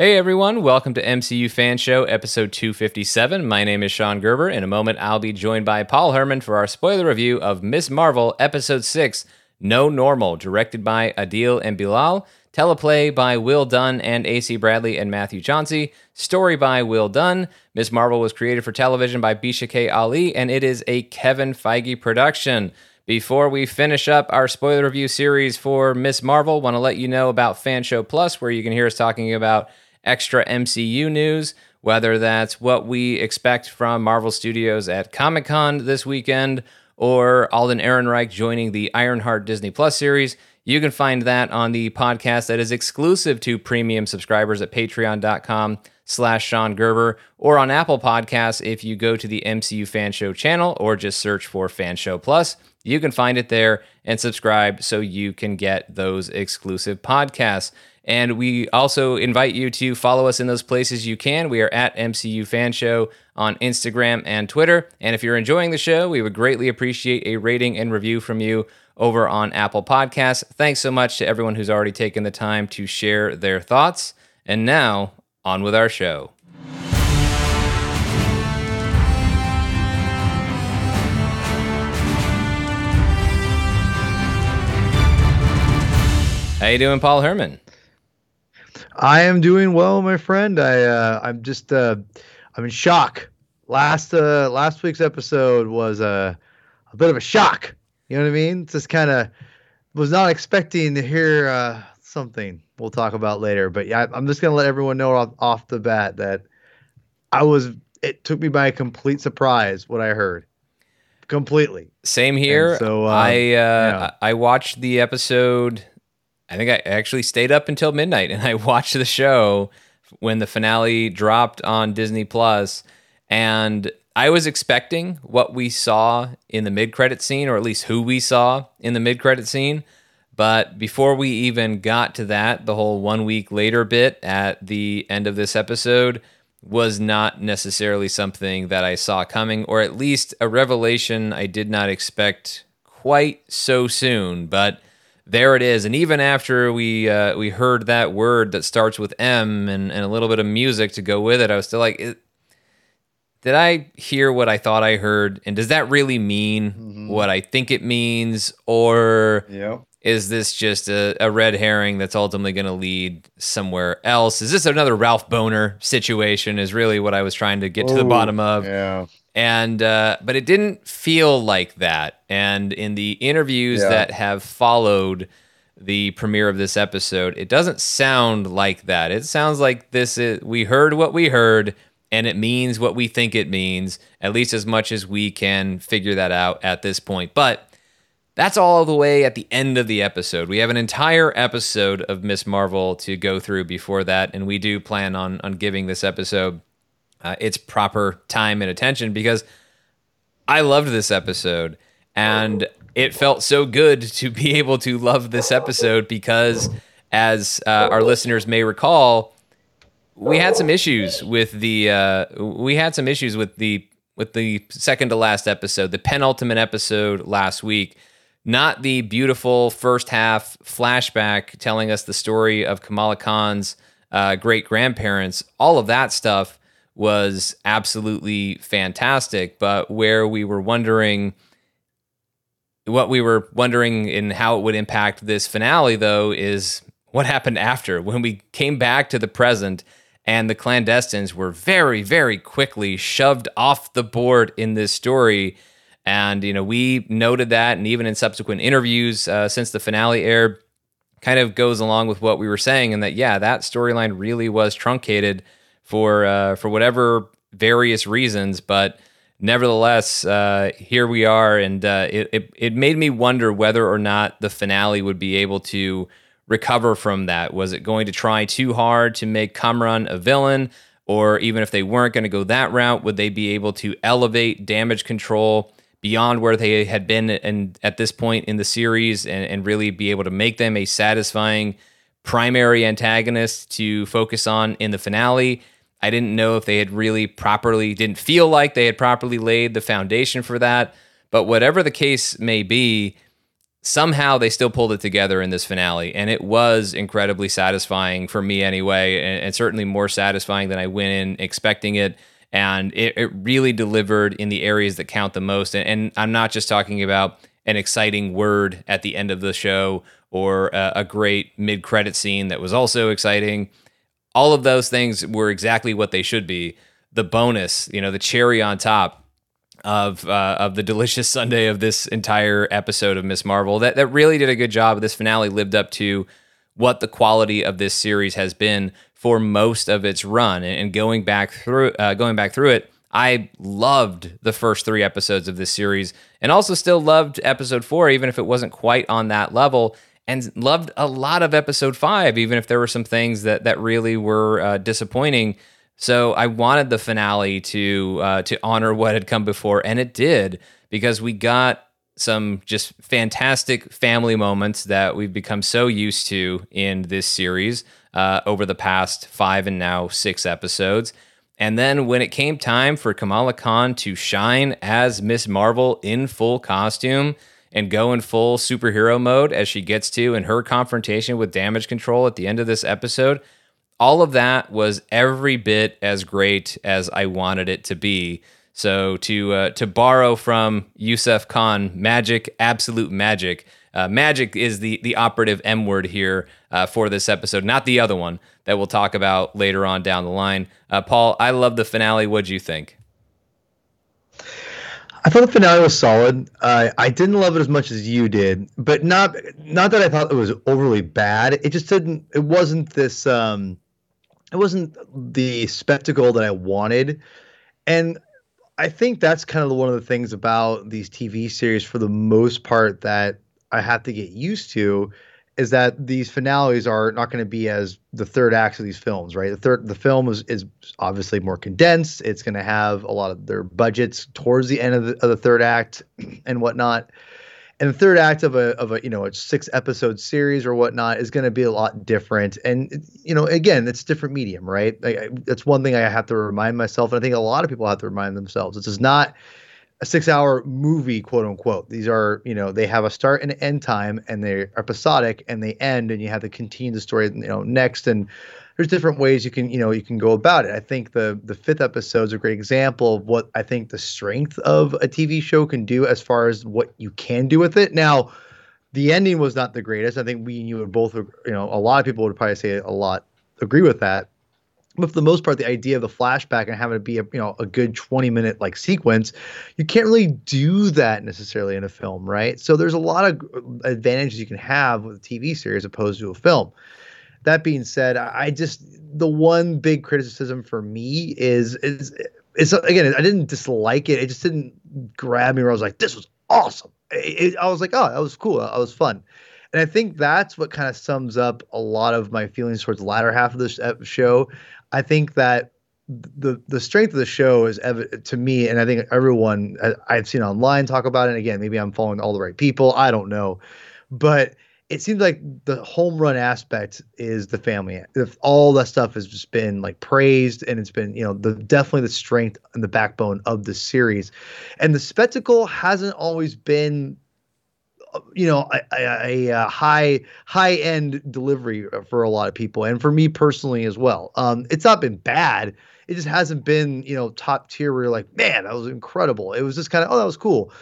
Hey everyone, welcome to MCU Fan Show, episode 257. My name is Sean Gerber. In a moment, I'll be joined by Paul Hermann for our spoiler review of Miss Marvel, episode 6, No Normal, directed by Adil and Bilal, teleplay by Will Dunn and AC Bradley and Matthew Chauncey, story by Will Dunn. Miss Marvel was created for television by Bisha K. Ali, and it is a Kevin Feige production. Before we finish up our spoiler review series for Miss Marvel, want to let you know about Fan Show Plus, where you can hear us talking about extra MCU news, whether that's what we expect from Marvel Studios at Comic Con this weekend or Alden Ehrenreich joining the Ironheart Disney Plus series. You can find that on the podcast that is exclusive to premium subscribers at patreon.com slash Sean Gerber or on Apple Podcasts if you go to the MCU Fan Show channel or just search for Fan Show Plus. You can find it there and subscribe so you can get those exclusive podcasts. And we also invite you to follow us in those places you can. We are at MCU Fan Show on Instagram and Twitter. And if you're enjoying the show, we would greatly appreciate a rating and review from you over on Apple Podcasts. Thanks so much to everyone who's already taken the time to share their thoughts. And now, on with our show. How you doing, Paul Hermann? I am doing well, my friend. I uh, I'm just uh, I'm in shock. Last uh, last week's episode was a a bit of a shock. You know what I mean? Just kind of was not expecting to hear uh, something we'll talk about later. But yeah, I'm just gonna let everyone know off, off the bat that I was. It took me by a complete surprise what I heard. Completely. Same here. And so uh, I uh, yeah. I watched the episode I think I actually stayed up until midnight and I watched the show when the finale dropped on Disney Plus. And I was expecting what we saw in the mid-credit scene or at least who we saw in the mid-credit scene. But before we even got to that the whole 1 week later bit at the end of this episode was not necessarily something that I saw coming or at least a revelation I did not expect quite so soon. But there it is. And even after we uh, we heard that word that starts with M and, and a little bit of music to go with it, I was still like, did I hear what I thought I heard? And does that really mean mm-hmm. what I think it means? Or yep. is this just a, a red herring that's ultimately going to lead somewhere else? Is this another Ralph Bohner situation? Is really what I was trying to get Ooh, to the bottom of. Yeah and uh, but it didn't feel like that. And in the interviews yeah. that have followed the premiere of this episode, it doesn't sound like that. It sounds like this is we heard what we heard, and it means what we think it means, at least as much as we can figure that out at this point. But that's all the way at the end of the episode. We have an entire episode of Miss Marvel to go through before that, and we do plan on on giving this episode uh, its proper time and attention because I loved this episode and it felt so good to be able to love this episode because, as uh, our listeners may recall, we had some issues with the uh, we had some issues with the with the second to last episode, the penultimate episode last week. Not the beautiful first half flashback telling us the story of Kamala Khan's uh, great grandparents. All of that stuff was absolutely fantastic, but where we were wondering what we were wondering in how it would impact this finale though is what happened after. When we came back to the present and the clandestines were very very quickly shoved off the board in this story and you know we noted that and even in subsequent interviews uh, since the finale aired kind of goes along with what we were saying and that yeah that storyline really was truncated for uh, for whatever various reasons, but nevertheless, uh, here we are, and uh, it, it, it made me wonder whether or not the finale would be able to recover from that. Was it going to try too hard to make Kamran a villain, or even if they weren't going to go that route, would they be able to elevate damage control? Beyond where they had been and at this point in the series, and, and really be able to make them a satisfying primary antagonist to focus on in the finale. I didn't know if they had really properly, didn't feel like they had properly laid the foundation for that. But whatever the case may be, somehow they still pulled it together in this finale, and it was incredibly satisfying for me anyway, and, and certainly more satisfying than I went in expecting it. And it, it really delivered in the areas that count the most. And, and I'm not just talking about an exciting word at the end of the show or a, a great mid credit scene that was also exciting. All of those things were exactly what they should be. The bonus, you know, the cherry on top of uh, of the delicious Sunday of this entire episode of Miss Marvel that that really did a good job. This finale lived up to what the quality of this series has been for most of its run, and, going back through uh, going back through it. I loved the first three episodes of this series and also still loved episode four, even if it wasn't quite on that level, and loved a lot of episode five, even if there were some things that, that really were uh, disappointing. So I wanted the finale to uh, to honor what had come before, and it did because we got some just fantastic family moments that we've become so used to in this series uh, over the past five and now six episodes. And then when it came time for Kamala Khan to shine as Miss Marvel in full costume and go in full superhero mode as she gets to in her confrontation with damage control at the end of this episode, all of that was every bit as great as I wanted it to be. So to uh, to borrow from Yusuf Khan, magic, absolute magic. Uh, magic is the the operative M word here uh, for this episode, not the other one that we'll talk about later on down the line. Uh, Paul, I love the finale. What'd you think? I thought the finale was solid. Uh, I didn't love it as much as you did, but not not that I thought it was overly bad. It just didn't. It wasn't this. Um, it wasn't the spectacle that I wanted. And I think that's kind of one of the things about these TV series for the most part that I have to get used to is that these finales are not going to be as the third acts of these films, right? The third the film is is obviously more condensed. It's going to have a lot of their budgets towards the end of the, of the third act and whatnot and the third act of a of a you know a six episode series or whatnot is going to be a lot different and you know again it's different medium right like, that's one thing i have to remind myself and i think a lot of people have to remind themselves this is not a six hour movie quote unquote these are you know they have a start and end time and they're episodic and they end and you have to continue the story you know next and there's different ways you can you know you can go about it. I think the the fifth episode is a great example of what I think the strength of a TV show can do as far as what you can do with it. Now, the ending was not the greatest. I think we and you would both you know a lot of people would probably say a lot agree with that. But for the most part, the idea of the flashback and having it be a you know a good 20 minute like sequence, you can't really do that necessarily in a film, right? So there's a lot of advantages you can have with a TV series opposed to a film that being said, I just the one big criticism for me is is it's again I didn't dislike it. It just didn't grab me where I was like, this was awesome. It, it, I was like, oh, that was cool. That was fun. And I think that's what kind of sums up a lot of my feelings towards the latter half of this show. I think that the the strength of the show is evident to me, and I think everyone I've seen online talk about it. Again, maybe I'm following all the right people. I don't know, but it seems like the home run aspect is the family. If all that stuff has just been like praised and it's been, you know, the definitely the strength and the backbone of the series. And the spectacle hasn't always been you know a, a, a, high high end delivery for a lot of people and for me personally as well. Um it's not been bad. It just hasn't been you know top tier where you're like man that was incredible. It was just kind of oh that was cool.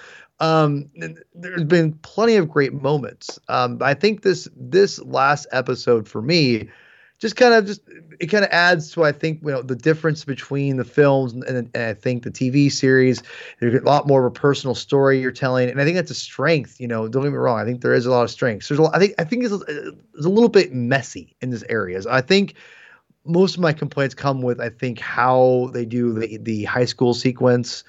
Um, there's been plenty of great moments. Um, I think this this last episode for me just kind of just it kind of adds to I think you know the difference between the films and, and, I think the TV series. There's a lot more of a personal story you're telling, and I think that's a strength. You know, don't get me wrong. I think there is a lot of strengths. There's a lot, I think I think it's it's a little bit messy in this areas. I think most of my complaints come with I think how they do the the high school sequence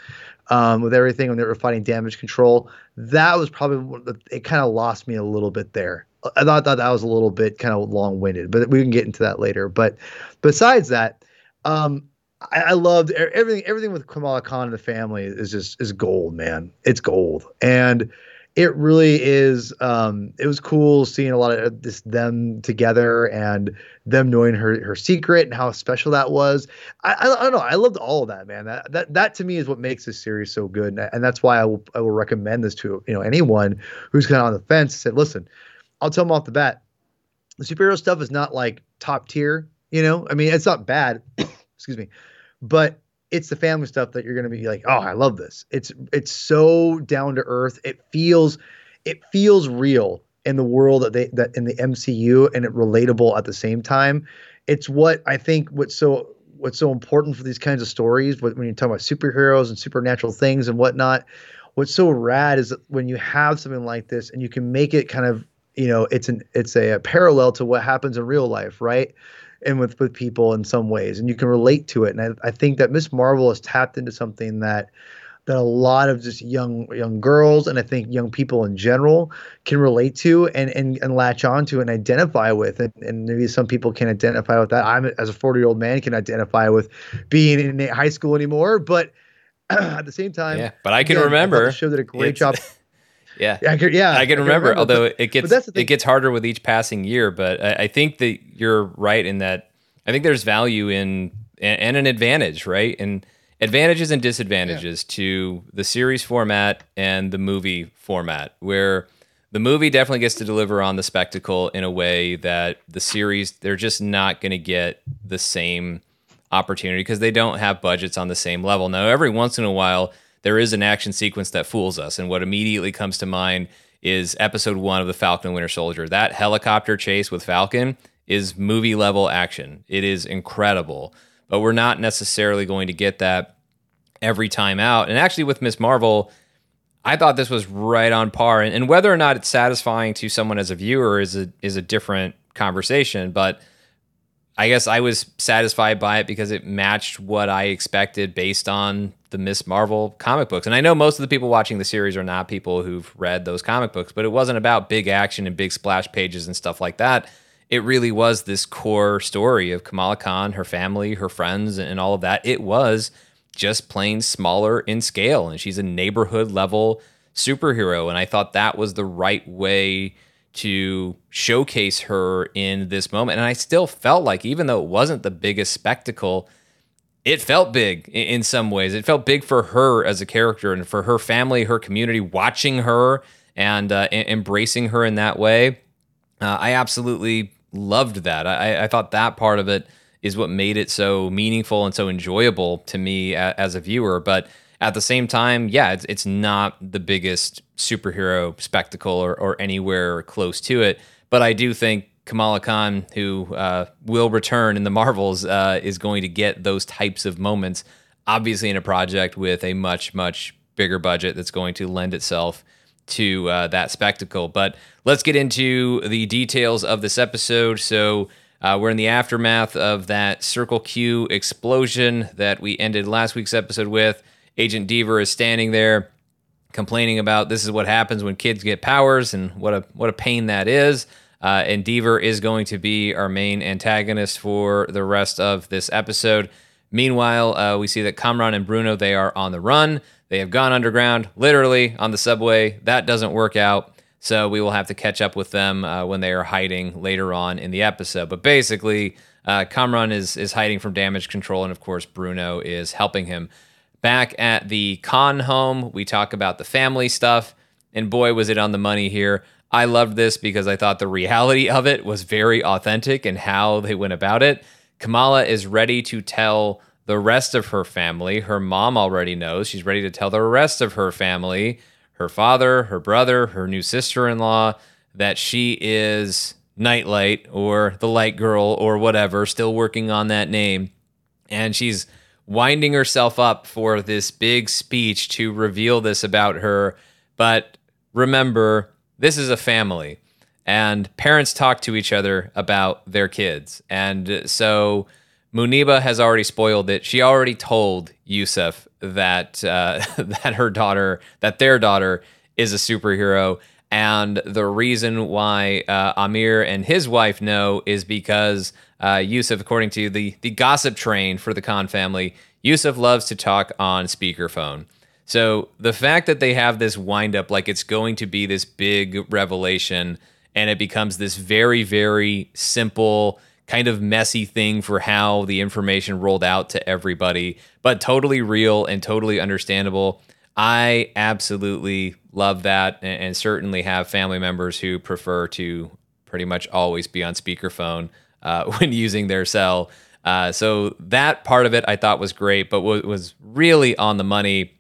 um, with everything when they were fighting damage control. That was probably it. Kind of lost me a little bit there. I thought, thought that was a little bit kind of long winded, but we can get into that later. But besides that, um, I, I, loved everything. Everything with Kamala Khan and the family is just is gold, man. It's gold, and it really is. Um, it was cool seeing a lot of this them together and them knowing her her secret and how special that was. I, I, I don't know. I loved all of that, man. That that that to me is what makes this series so good, and, and that's why I will I will recommend this to you know anyone who's kind of on the fence. Said, listen, I'll tell them off the bat, the superhero stuff is not like top tier. You know, I mean, it's not bad. excuse me, but it's the family stuff that you're going to be like, oh, I love this. It's it's so down to earth. It feels it feels real in the world that they that in the MCU and it relatable at the same time. It's what I think what's so what's so important for these kinds of stories when you talk about superheroes and supernatural things and whatnot. What's so rad is that when you have something like this and you can make it kind of you know it's an it's a, a parallel to what happens in real life, right? and with with people in some ways, and you can relate to it. And I, I think that Miss Marvel has tapped into something that that a lot of just young young girls and I think young people in general can relate to and and, and latch onto and identify with and, and maybe some people can identify with that. I'm as a 40 year old man can identify with being in high school anymore, but at the same time, yeah. But I can again, remember the show did a great job. Yeah, yeah, I can, yeah, I can, I remember, remember. Although it gets it gets harder with each passing year, but I, I, think that you're right in that. I think there's value in and, and an advantage, right? And advantages and disadvantages yeah. to the series format and the movie format, where the movie definitely gets to deliver on the spectacle in a way that the series they're just not going to get the same opportunity because they don't have budgets on the same level. Now, every once in a while there is an action sequence that fools us. And what immediately comes to mind is episode one of The Falcon and Winter Soldier. That helicopter chase with Falcon is movie level action. It is incredible, but we're not necessarily going to get that every time out. And actually, with Miss Marvel, I thought this was right on par. And, and whether or not it's satisfying to someone as a viewer is a is a different conversation. But I guess I was satisfied by it because it matched what I expected based on the Miss Marvel comic books. And I know most of the people watching the series are not people who've read those comic books, but it wasn't about big action and big splash pages and stuff like that. It really was this core story of Kamala Khan, her family, her friends, and all of that. It was just plain smaller in scale, and she's a neighborhood level superhero. And I thought that was the right way to showcase her in this moment. And I still felt like, even though it wasn't the biggest spectacle, it felt big in some ways. It felt big for her as a character and for her family, her community, watching her and uh, embracing her in that way. Uh, I absolutely loved that. I, I, thought that part of it is what made it so meaningful and so enjoyable to me as a viewer. But at the same time, yeah, it's, it's not the biggest superhero spectacle or, or anywhere close to it. But I do think Kamala Khan, who uh, will return in the Marvels, uh, is going to get those types of moments. Obviously, in a project with a much, much bigger budget that's going to lend itself to uh, that spectacle. But let's get into the details of this episode. So, uh, we're in the aftermath of that Circle Q explosion that we ended last week's episode with. Agent Deever is standing there complaining about this is what happens when kids get powers and what a what a pain that is. Uh, and Deever is going to be our main antagonist for the rest of this episode. Meanwhile, uh, we see that Kamran and Bruno they are on the run. They have gone underground, literally on the subway. That doesn't work out, so we will have to catch up with them uh, when they are hiding later on in the episode. But basically, uh, Kamran is is hiding from damage control, and of course, Bruno is helping him. Back at the Khan home, we talk about the family stuff, and boy, was it on the money here. I loved this because I thought the reality of it was very authentic and how they went about it. Kamala is ready to tell the rest of her family. Her mom already knows. She's ready to tell the rest of her family, her father, her brother, her new sister in law, that she is Nightlight or the Light Girl or whatever, still working on that name. And she's winding herself up for this big speech to reveal this about her. But remember, this is a family and parents talk to each other about their kids. And so Muneeba has already spoiled it. She already told Yusuf that uh, that her daughter, that their daughter, is a superhero. And the reason why uh, Amir and his wife know is because uh, Yusuf, according to the the gossip train for the Khan family, Yusuf loves to talk on speakerphone. So the fact that they have this wind up like it's going to be this big revelation and it becomes this very, very simple, kind of messy thing for how the information rolled out to everybody, but totally real and totally understandable. I absolutely love that and, and certainly have family members who prefer to pretty much always be on speakerphone uh, when using their cell. Uh, so that part of it I thought was great, but what was really on the money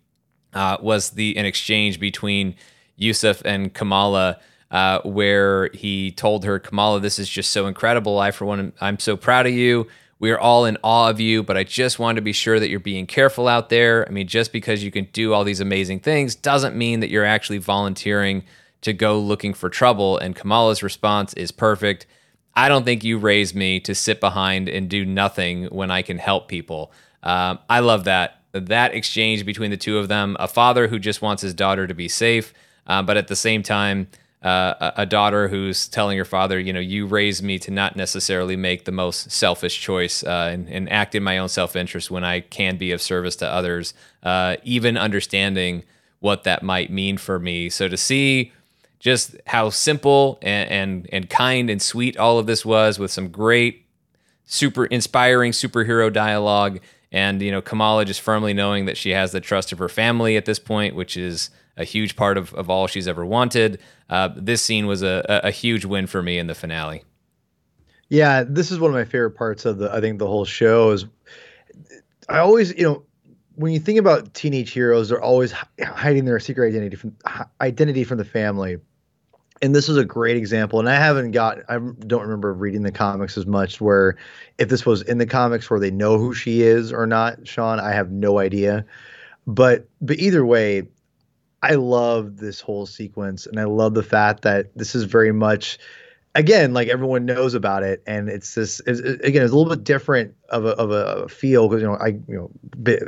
uh, was the an exchange between Yusuf and Kamala, uh, where he told her, "Kamala, this is just so incredible. I, for one, I'm so proud of you. We are all in awe of you, but I just wanted to be sure that you're being careful out there. I mean, just because you can do all these amazing things doesn't mean that you're actually volunteering to go looking for trouble." And Kamala's response is perfect. I don't think you raised me to sit behind and do nothing when I can help people. Um, I love that that exchange between the two of them a father who just wants his daughter to be safe, uh, but at the same time, uh, a, daughter who's telling her father, you know, you raised me to not necessarily make the most selfish choice uh, and, and, act in my own self interest when I can be of service to others, uh, even understanding what that might mean for me. So to see just how simple and, and, and kind and sweet all of this was with some great, super inspiring superhero dialogue and you know Kamala just firmly knowing that she has the trust of her family at this point, which is a huge part of, of all she's ever wanted. Uh, this scene was a, a huge win for me in the finale. Yeah, this is one of my favorite parts of the I think the whole show is I always you know when you think about teenage heroes, they're always hiding their secret identity from identity from the family and this is a great example. And I haven't got, I don't remember reading the comics as much. Where if this was in the comics where they know who she is or not, Sean, I have no idea. But but either way, I love this whole sequence, and I love the fact that this is very much, again, like everyone knows about it, and it's this it's, again, it's a little bit different of a of a feel because you know I you know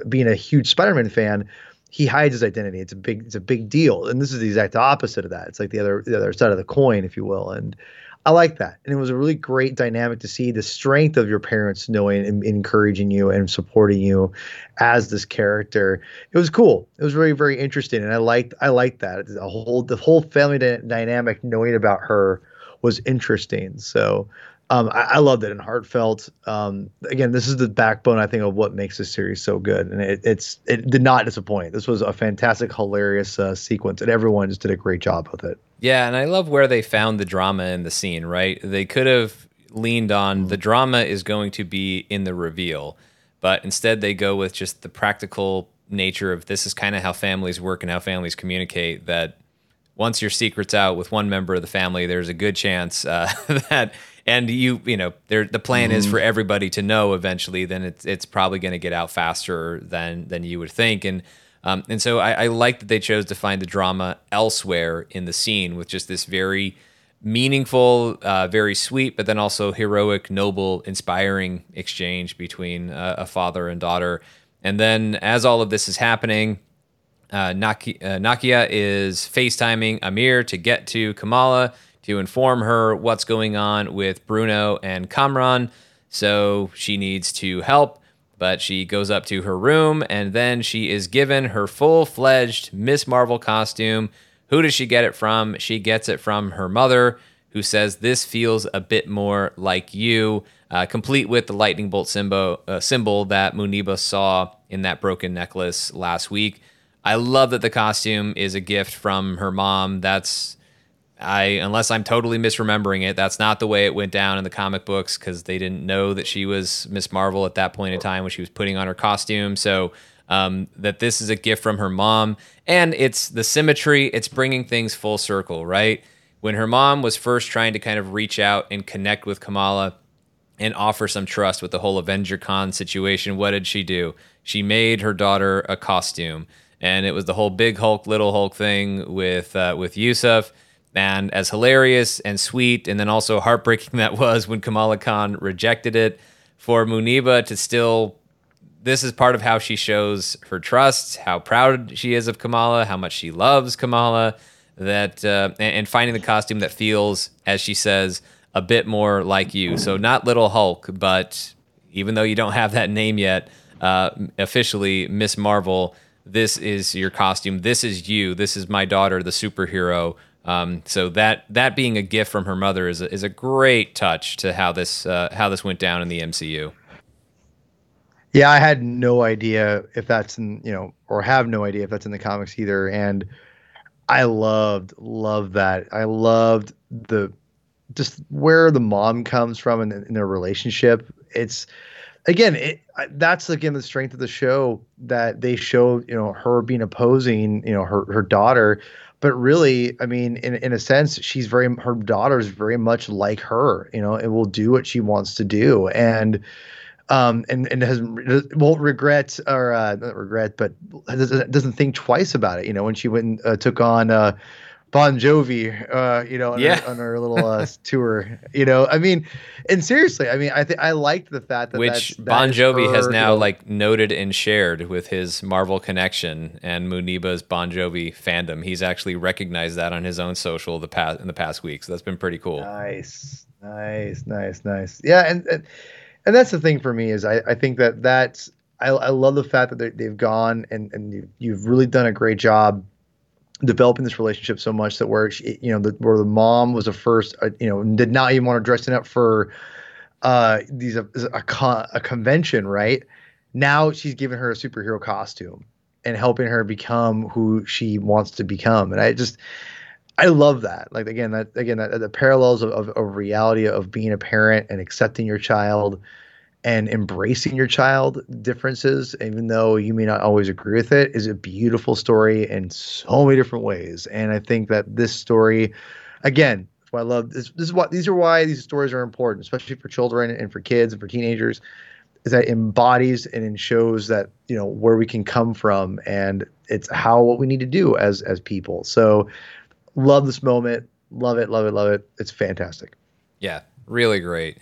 being a huge Spider-Man fan he hides his identity. It's a big it's a big deal. And this is the exact opposite of that. It's like the other the other side of the coin, if you will. And I like that. And it was a really great dynamic to see the strength of your parents knowing and encouraging you and supporting you as this character. It was cool. It was very, very interesting. And I liked I liked that. The whole the whole family dynamic knowing about her was interesting. So um, I, I loved it and heartfelt. Um, again, this is the backbone, I think, of what makes this series so good, and it, it's it did not disappoint. This was a fantastic, hilarious uh, sequence, and everyone just did a great job with it. Yeah, and I love where they found the drama in the scene. Right, they could have leaned on mm-hmm. the drama is going to be in the reveal, but instead they go with just the practical nature of this is kind of how families work and how families communicate. That once your secret's out with one member of the family, there's a good chance uh, that and you you know the plan mm-hmm. is for everybody to know eventually then it's it's probably going to get out faster than than you would think and um, and so I, I like that they chose to find the drama elsewhere in the scene with just this very meaningful, uh, very sweet, but then also heroic, noble, inspiring exchange between uh, a father and daughter. And then as all of this is happening, uh, Naki- uh, Nakia is FaceTiming Amir to get to Kamala to inform her what's going on with Bruno and Kamran. So she needs to help, but she goes up to her room and then she is given her full fledged Miss Marvel costume. Who does she get it from? She gets it from her mother, who says this feels a bit more like you, uh, complete with the lightning bolt symbol, uh, symbol that Muneeba saw in that broken necklace last week. I love that the costume is a gift from her mom. That's I unless I'm totally misremembering it, that's not the way it went down in the comic books because they didn't know that she was Miss Marvel at that point in time when she was putting on her costume. So um, that this is a gift from her mom, and it's the symmetry. It's bringing things full circle, right? When her mom was first trying to kind of reach out and connect with Kamala and offer some trust with the whole Avenger Con situation, what did she do? She made her daughter a costume, and it was the whole big Hulk, little Hulk thing with uh, with Yusuf and as hilarious and sweet, and then also heartbreaking that was when Kamala Khan rejected it, for Muneeba to still, this is part of how she shows her trust, how proud she is of Kamala, how much she loves Kamala, that uh, and, finding the costume that feels, as she says, a bit more like you. So not Little Hulk, but even though you don't have that name yet, uh, officially Miss Marvel. this is your costume. This is you. This is my daughter, the superhero. Um, so that that being a gift from her mother is a, is a great touch to how this uh, how this went down in the MCU. Yeah, I had no idea if that's in you know, or have no idea if that's in the comics either, and I loved loved that. I loved the just where the mom comes from in, in their relationship. It's again, it, that's again the strength of the show that they show you know her being opposing you know her her daughter but really i mean in in a sense she's very her daughter is very much like her you know and will do what she wants to do. And um and and has won't regret or uh, not regret but doesn't, doesn't think twice about it you know when she went and uh, took on uh Bon Jovi, uh, you know, on, yeah. our, on our little uh, tour. You know, I mean, and seriously, I mean, I think I liked the fact that which Bon Jovi her, has now like noted and shared with his Marvel connection and Muneeba's Bon Jovi fandom. He's actually recognized that on his own social the past in the past week. So that's been pretty cool. Nice, nice, nice, nice. Yeah, and and, and that's the thing for me is I I think that that's I, I love the fact that they've gone and and you, you've really done a great job developing this relationship so much that where she, you know the, where the mom was the first uh, you know did not even want to dress up for uh these a, a, con- a convention right? Now she's giving her a superhero costume and helping her become who she wants to become. And i just i love that. Like again that again that, the parallels of, of, of reality of being a parent and accepting your child and embracing your child differences, even though you may not always agree with it, is a beautiful story in so many different ways. And I think that this story, again, why I love this. This is what these are why these stories are important, especially for children and for kids and for teenagers, is that it embodies and it shows that you know where we can come from, and it's how what we need to do as as people. So, love this moment, love it, love it, love it. It's fantastic. Yeah, really great.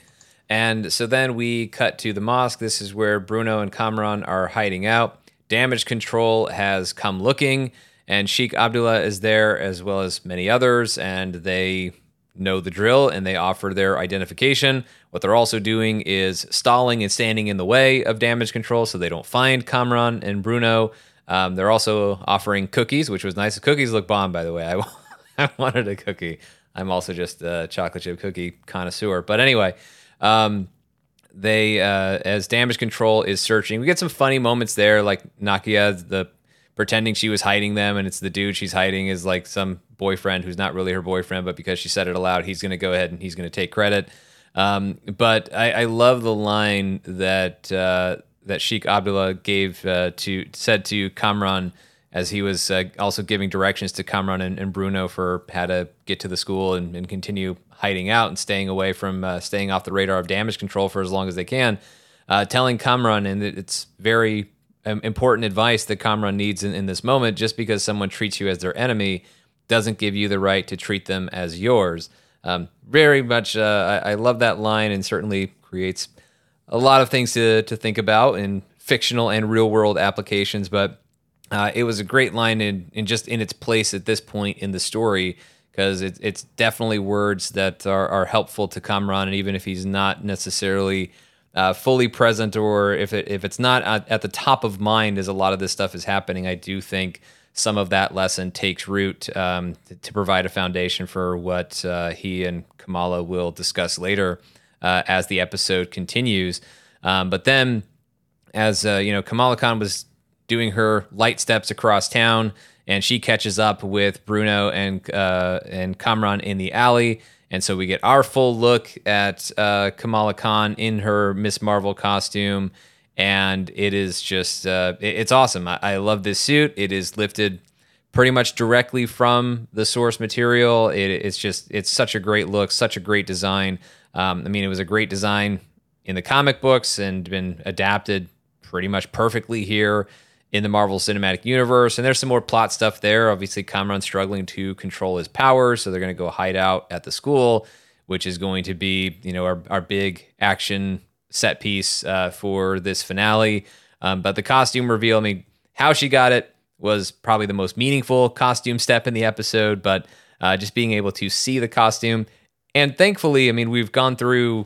And so then we cut to the mosque. This is where Bruno and Kamran are hiding out. Damage control has come looking, and Sheikh Abdullah is there as well as many others, and they know the drill and they offer their identification. What they're also doing is stalling and standing in the way of damage control so they don't find Kamran and Bruno. Um, they're also offering cookies, which was nice. The cookies look bomb, by the way. I, I wanted a cookie. I'm also just a chocolate chip cookie connoisseur. But anyway, um, they uh, as damage control is searching. We get some funny moments there, like Nakia the pretending she was hiding them, and it's the dude she's hiding is like some boyfriend who's not really her boyfriend, but because she said it aloud, he's going to go ahead and he's going to take credit. Um, but I, I, love the line that uh, that Sheikh Abdullah gave uh, to said to Kamran as he was uh, also giving directions to Kamran and, and, Bruno for how to get to the school and, and continue hiding out and staying away from uh, staying off the radar of damage control for as long as they can. Uh, telling Kamran, and it's very um, important advice that Kamran needs in, in this moment. Just because someone treats you as their enemy doesn't give you the right to treat them as yours. Um, very much, uh, I, I love that line, and certainly creates a lot of things to to think about in fictional and real world applications, but uh, it was a great line in, in just in its place at this point in the story because it, it's definitely words that are, are helpful to Kamran, and even if he's not necessarily uh, fully present or if it, if it's not at, at, the top of mind as a lot of this stuff is happening, I do think some of that lesson takes root um, to, to, provide a foundation for what uh, he and Kamala will discuss later uh, as the episode continues. Um, but then, as uh, you know, Kamala Khan was doing her light steps across town, and she catches up with Bruno and uh, and Kamran in the alley. And so we get our full look at uh, Kamala Khan in her Miss Marvel costume, and it is just uh, it, it's awesome. I, I, love this suit. It is lifted pretty much directly from the source material. It, it's just it's such a great look, such a great design. Um, I mean, it was a great design in the comic books and been adapted pretty much perfectly here in the Marvel Cinematic Universe. And there's some more plot stuff there. Obviously, Kamran's struggling to control his powers, so they're going to go hide out at the school, which is going to be, you know, our, our big action set piece uh, for this finale. Um, but the costume reveal, I mean, how she got it was probably the most meaningful costume step in the episode, but uh, just being able to see the costume. And thankfully, I mean, we've gone through,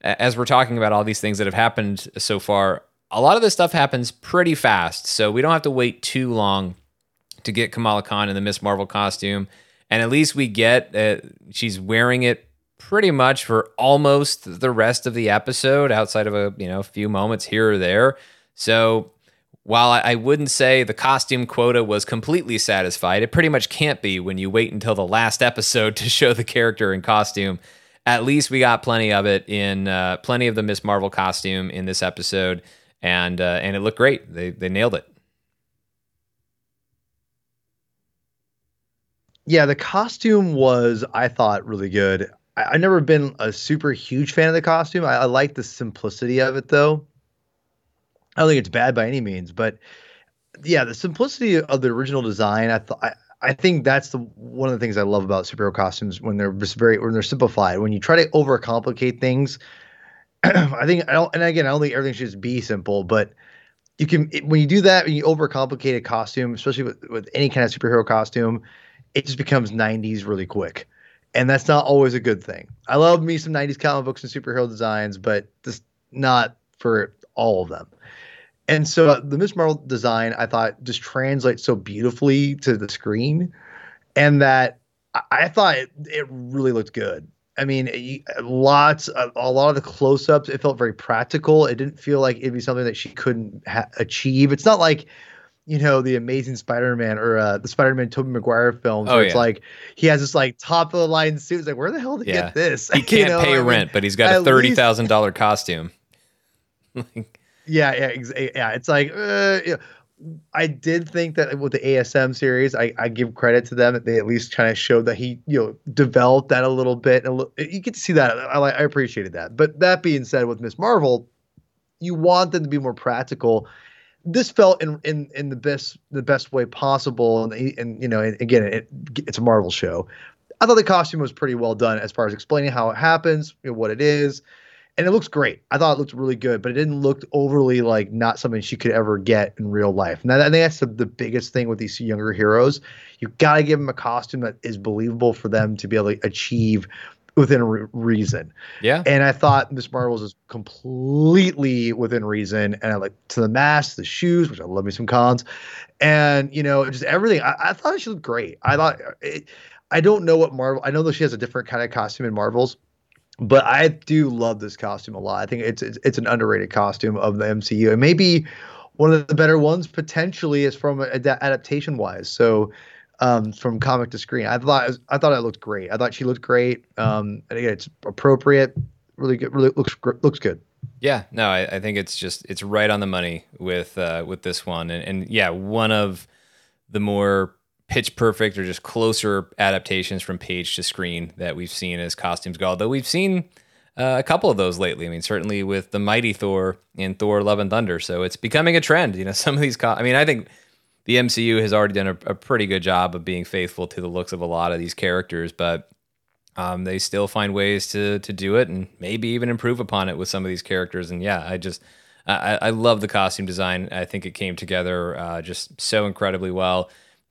as we're talking about all these things that have happened so far, a lot of this stuff happens pretty fast, so we don't have to wait too long to get Kamala Khan in the Miss Marvel costume. And at least we get uh, she's wearing it pretty much for almost the rest of the episode, outside of a you know few moments here or there. So while I wouldn't say the costume quota was completely satisfied, it pretty much can't be when you wait until the last episode to show the character in costume. At least we got plenty of it in uh, plenty of the Miss Marvel costume in this episode, and uh, and it looked great. They they nailed it. Yeah, the costume was I thought really good. I, have never been a super huge fan of the costume. I, I like the simplicity of it though. I don't think it's bad by any means, but yeah, the simplicity of the original design, I thought. I think that's the one of the things I love about superhero costumes when they're just very when they're simplified. When you try to overcomplicate things, I think I don't. And again, I don't think everything should just be simple, but you can when you do that when you overcomplicate a costume, especially with, with any kind of superhero costume, it just becomes 90s really quick. And that's not always a good thing. I love me some 90s comic books and superhero designs, but just not for all of them. And so uh, the Miss Marvel design, I thought, just translates so beautifully to the screen, and that I, I thought it, it, really looked good. I mean, lots, a, a lot of the close-ups, it felt very practical. It didn't feel like it'd be something that she couldn't ha- achieve. It's not like you know, the Amazing Spider-Man or uh, the Spider-Man Tobey Maguire films, oh, where it's like he has this like top of the line suit. It's like, where the hell did he yeah. get this? He can't you know? pay I rent, mean, but he's got a thirty thousand dollar costume. yeah, yeah, ex- yeah. It's like, uh, yeah. I did think that with the ASM series, I, I give credit to them that they at least kind of showed that he, you know, developed that a little bit. And you get to see that. I, I appreciated that. But that being said, with Miss Marvel, you want them to be more practical this felt in in in the best the best way possible and and you know again it, it's a marvel show i thought the costume was pretty well done as far as explaining how it happens you know, what it is and it looks great i thought it looked really good but it didn't look overly like not something she could ever get in real life and i think that's the, the biggest thing with these younger heroes you got to give them a costume that is believable for them to be able to achieve within re- reason. Yeah. And I thought Miss Marvel's is completely within reason. And I like to the mask, the shoes, which I love me some cons, and you know, just everything. I, I thought she looked great. I thought it, I don't know what Marvel. I know that she has a different kind of costume in Marvels. But I do love this costume a lot. I think it's, it's it's an underrated costume of the MCU, and maybe one of the better ones potentially is from adaptation wise. So um, from comic to screen. I thought I thought it looked great. I thought she looked great. Um, and again, it's appropriate. Really good. Really looks looks good. Yeah, no, I, I think it's just it's right on the money with uh, with this one, and, and yeah, one of the more pitch perfect or just closer adaptations from page to screen that we've seen as costumes go. Although we've seen uh, a couple of those lately. I mean, certainly with the Mighty Thor in Thor: Love and Thunder. So it's becoming a trend. You know, some of these. Co- I mean, I think the MCU has already done a, a, pretty good job of being faithful to the looks of a lot of these characters, but um, they still find ways to to do it and maybe even improve upon it with some of these characters. And yeah, I just I, I love the costume design. I think it came together uh, just so incredibly well.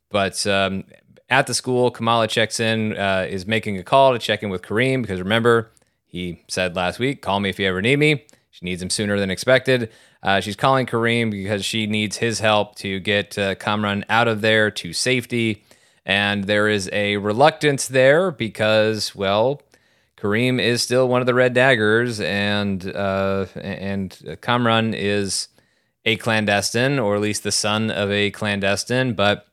But um, at the school, Kamala checks in, uh, is making a call to check in with Kareem because remember he said last week, "Call me if you ever need me." She needs him sooner than expected. Uh, she's calling Kareem because she needs his help to get uh, Kamran out of there to safety. And there is a reluctance there because, well, Kareem is still one of the Red Daggers, and uh, and Kamran is a clandestine, or at least the son of a clandestine. But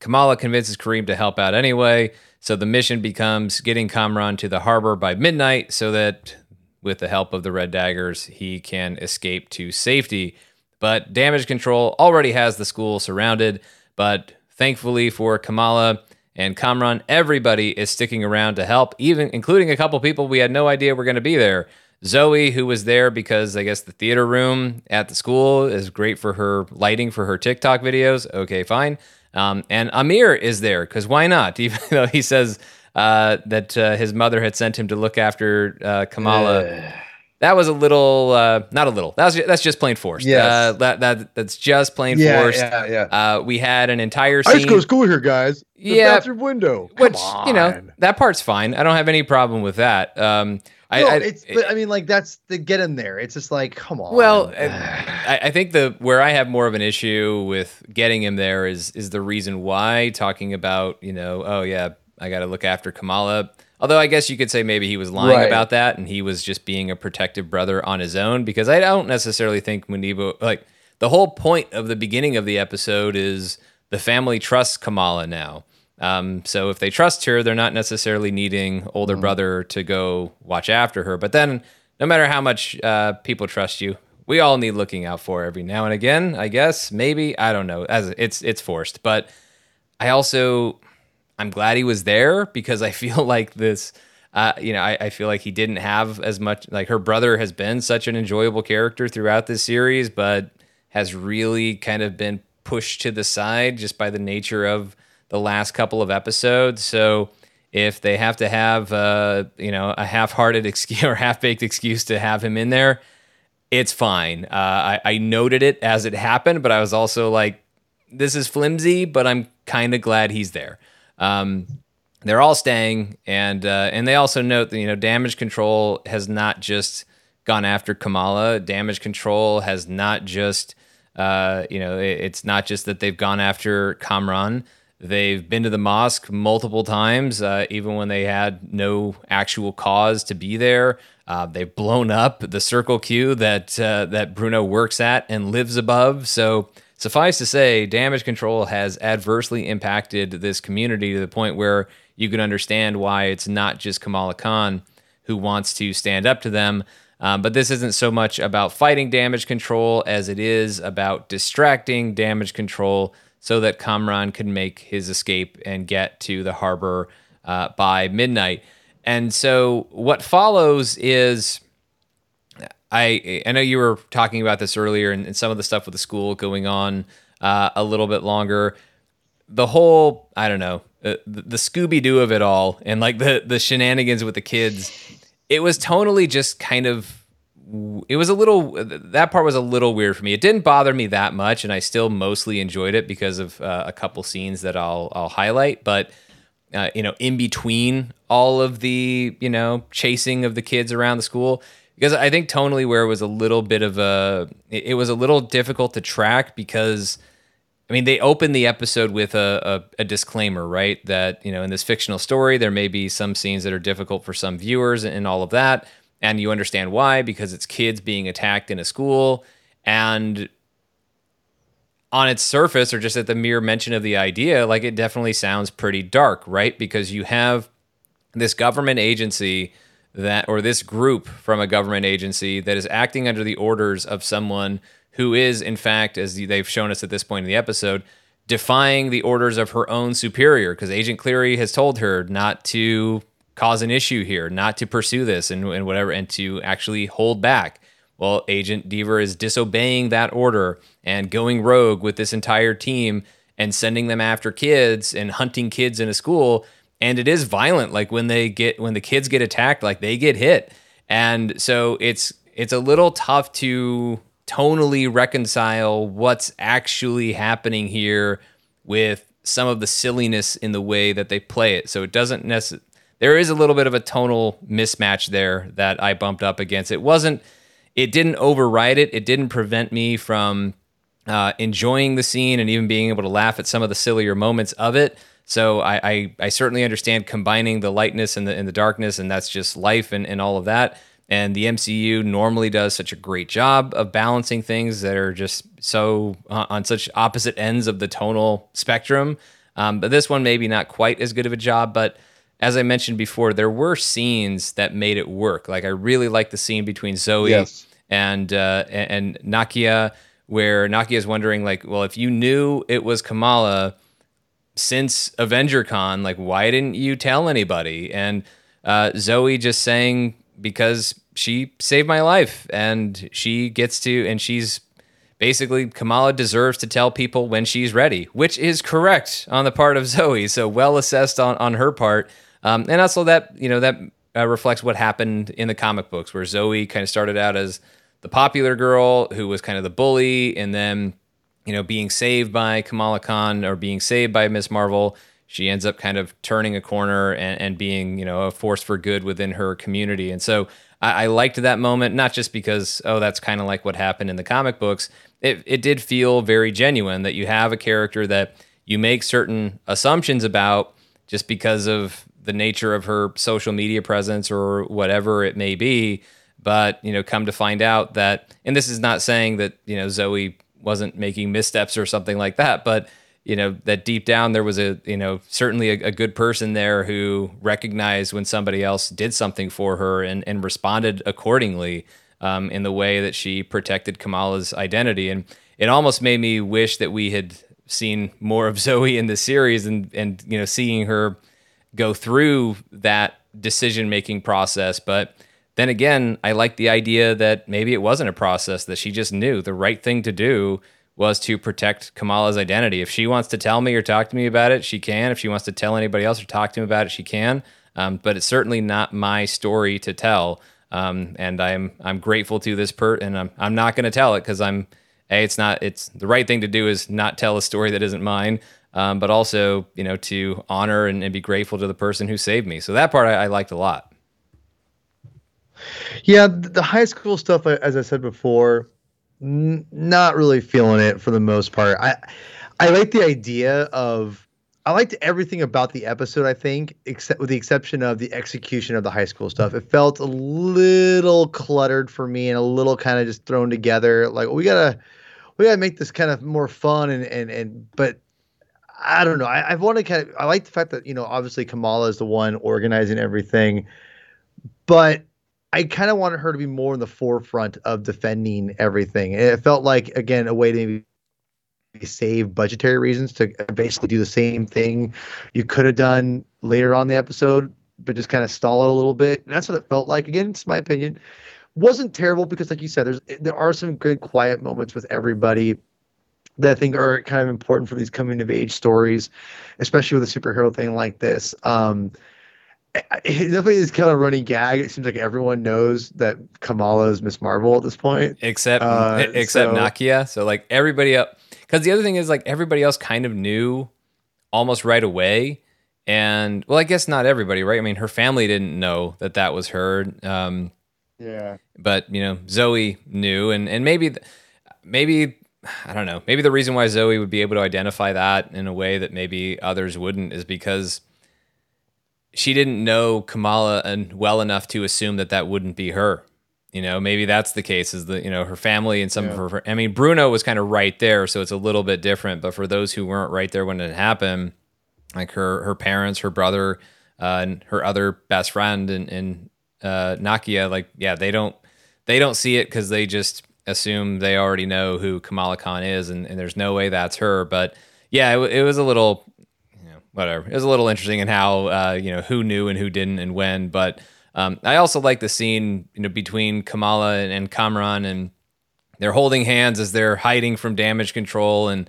Kamala convinces Kareem to help out anyway. So the mission becomes getting Kamran to the harbor by midnight so that with the help of the Red Daggers, he can escape to safety. But damage control already has the school surrounded. But thankfully for Kamala and Kamran, everybody is sticking around to help, even including a couple people we had no idea were going to be there. Zoe, who was there because I guess the theater room at the school is great for her lighting for her TikTok videos. Okay, fine. Um, and Amir is there because why not? Even though he says uh, that uh, his mother had sent him to look after uh, Kamala. That was a little, uh, not a little. That's that's just plain forced. Yeah, uh, that that that's just plain yeah, forced. Yeah, yeah. Uh, we had an entire scene. I just go to school here, guys. The yeah, bathroom window. Come which on. you know that part's fine. I don't have any problem with that. Um, I, no, I, it's, it, I mean, like that's the get in there. It's just like, come on. Well, I, I, think the where I have more of an issue with getting him there is is the reason why talking about you know, oh yeah, I got to look after Kamala. Although I guess you could say maybe he was lying right. about that and he was just being a protective brother on his own because I don't necessarily think Muneeba like the whole point of the beginning of the episode is the family trusts Kamala now. Um, so if they trust her, they're not necessarily needing older mm. brother to go watch after her. But then, no matter how much uh, people trust you, we all need looking out for every now and again. I guess maybe I don't know. As it's it's forced, but I also I'm glad he was there because I feel like this. Uh, you know, I, I, feel like he didn't have as much. Like her brother has been such an enjoyable character throughout this series, but has really kind of been pushed to the side just by the nature of the last couple of episodes. So if they have to have uh, you know a half-hearted excuse or half-baked excuse to have him in there, it's fine. Uh, I, I noted it as it happened, but I was also like, this is flimsy, but I'm kind of glad he's there. Um, they're all staying, and uh, and they also note that you know damage control has not just gone after Kamala. Damage control has not just uh, you know it, it's not just that they've gone after Kamran. They've been to the mosque multiple times, uh, even when they had no actual cause to be there. Uh, they've blown up the Circle Q that uh, that Bruno works at and lives above. So suffice to say, damage control has adversely impacted this community to the point where you can understand why it's not just Kamala Khan who wants to stand up to them. Um, but this isn't so much about fighting damage control as it is about distracting damage control so that Kamran could make his escape and get to the harbor uh, by midnight. And so what follows is. I I know you were talking about this earlier, and, and some of the stuff with the school going on uh, a little bit longer. The whole I don't know uh, the, the Scooby Doo of it all, and like the the shenanigans with the kids. It was tonally just kind of it was a little that part was a little weird for me. It didn't bother me that much, and I still mostly enjoyed it because of uh, a couple scenes that I'll I'll highlight. But uh, you know, in between all of the you know chasing of the kids around the school, because I think tonally where it was a little bit of a it, was a little difficult to track because. I mean, they open the episode with a, a, a, disclaimer, right? That, you know, in this fictional story, there may be some scenes that are difficult for some viewers and all of that and you understand why because it's kids being attacked in a school and on its surface or just at the mere mention of the idea like it definitely sounds pretty dark right? Because you have this government agency that or this group from a government agency that is acting under the orders of someone who is in fact as they've shown us at this point in the episode defying the orders of her own superior because agent cleary has told her not to cause an issue here, not to pursue this and, and whatever, and to actually hold back. Well, Agent Deever is disobeying that order and going rogue with this entire team and sending them after kids and hunting kids in a school. And it is violent. Like when they get when the kids get attacked, like they get hit. And so it's it's a little tough to tonally reconcile what's actually happening here with some of the silliness in the way that they play it. So it doesn't necessarily there is a little bit of a tonal mismatch there that I bumped up against. It wasn't, it didn't override it. It didn't prevent me from uh, enjoying the scene and even being able to laugh at some of the sillier moments of it. So I, I, I certainly understand combining the lightness and the, and the darkness, and that's just life and, and all of that. And the MCU normally does such a great job of balancing things that are just so uh, on such opposite ends of the tonal spectrum. Um, but this one maybe not quite as good of a job, but as I mentioned before, there were scenes that made it work. Like I really like the scene between Zoe yes. and uh, and Nakia, where Nakia is wondering, like, well, if you knew it was Kamala since Avenger Con, like, why didn't you tell anybody? And uh, Zoe just saying because she saved my life, and she gets to, and she's basically Kamala deserves to tell people when she's ready, which is correct on the part of Zoe. So well assessed on on her part. Um, and also that you know that uh, reflects what happened in the comic books, where Zoe kind of started out as the popular girl who was kind of the bully, and then you know being saved by Kamala Khan or being saved by Miss Marvel, she ends up kind of turning a corner and, and being, you know, a force for good within her community. And so I, I liked that moment, not just because, oh, that's kind of like what happened in the comic books. It, it did feel very genuine that you have a character that you make certain assumptions about just because of the nature of her social media presence or whatever it may be. But, you know, come to find out that, and this is not saying that, you know, Zoe wasn't making missteps or something like that, but you know that deep down there was a you know certainly a, a, good person there who recognized when somebody else did something for her and and responded accordingly um, in the way that she protected Kamala's identity and it almost made me wish that we had seen more of Zoe in the series and and you know seeing her go through that decision making process but then again I like the idea that maybe it wasn't a process that she just knew the right thing to do was to protect Kamala's identity. If she wants to tell me or talk to me about it, she can. If she wants to tell anybody else or talk to him about it, she can. Um, but it's certainly not my story to tell. Um, and I'm I'm grateful to this per, and I'm I'm not going to tell it because I'm a it's not it's the right thing to do is not tell a story that isn't mine. Um, but also you know to honor and, and, be grateful to the person who saved me. So that part I, I liked a lot. Yeah, the high school stuff, as I said before, n- not really feeling it for the most part. I I like the idea of I liked everything about the episode, I think, except with the exception of the execution of the high school stuff. It felt a little cluttered for me and a little kind of just thrown together. Like we gotta we gotta make this kind of more fun and and and but I don't know. I, I've wanted kind of I like the fact that, you know, obviously Kamala is the one organizing everything. But I kind of wanted her to be more in the forefront of defending everything. it felt like again a way to save budgetary reasons to basically do the same thing you could have done later on the episode, but just kind of stall it a little bit. And that's what it felt like. Again, it's my opinion. Wasn't terrible because, like you said, there's there are some good quiet moments with everybody that I think are kind of important for these coming of age stories, especially with a superhero thing like this. Um, it definitely is kind of running gag. It seems like everyone knows that Kamala is Miss Marvel at this point, except uh, except so, Nakia. So like everybody up, because the other thing is like everybody else kind of knew almost right away. And well, I guess not everybody, right? I mean, her family didn't know that that was her. Um, yeah. But you know, Zoe knew, and and maybe maybe I don't know. Maybe the reason why Zoe would be able to identify that in a way that maybe others wouldn't is because she didn't know Kamala and well enough to assume that that wouldn't be her. You know, maybe that's the case. Is that you know her family and some yeah. of her. I mean, Bruno was kind of right there, so it's a little bit different. But for those who weren't right there when it happened, like her her parents, her brother, uh, and her other best friend, and, and uh, Nakia, like yeah, they don't they don't see it because they just assume they already know who Kamala Khan is, and, and there's no way that's her. But yeah, it, it was a little you know, whatever. It was a little interesting in how uh, you know who knew and who didn't and when. But um, I also like the scene you know between Kamala and, and Kamran and they're holding hands as they're hiding from damage control and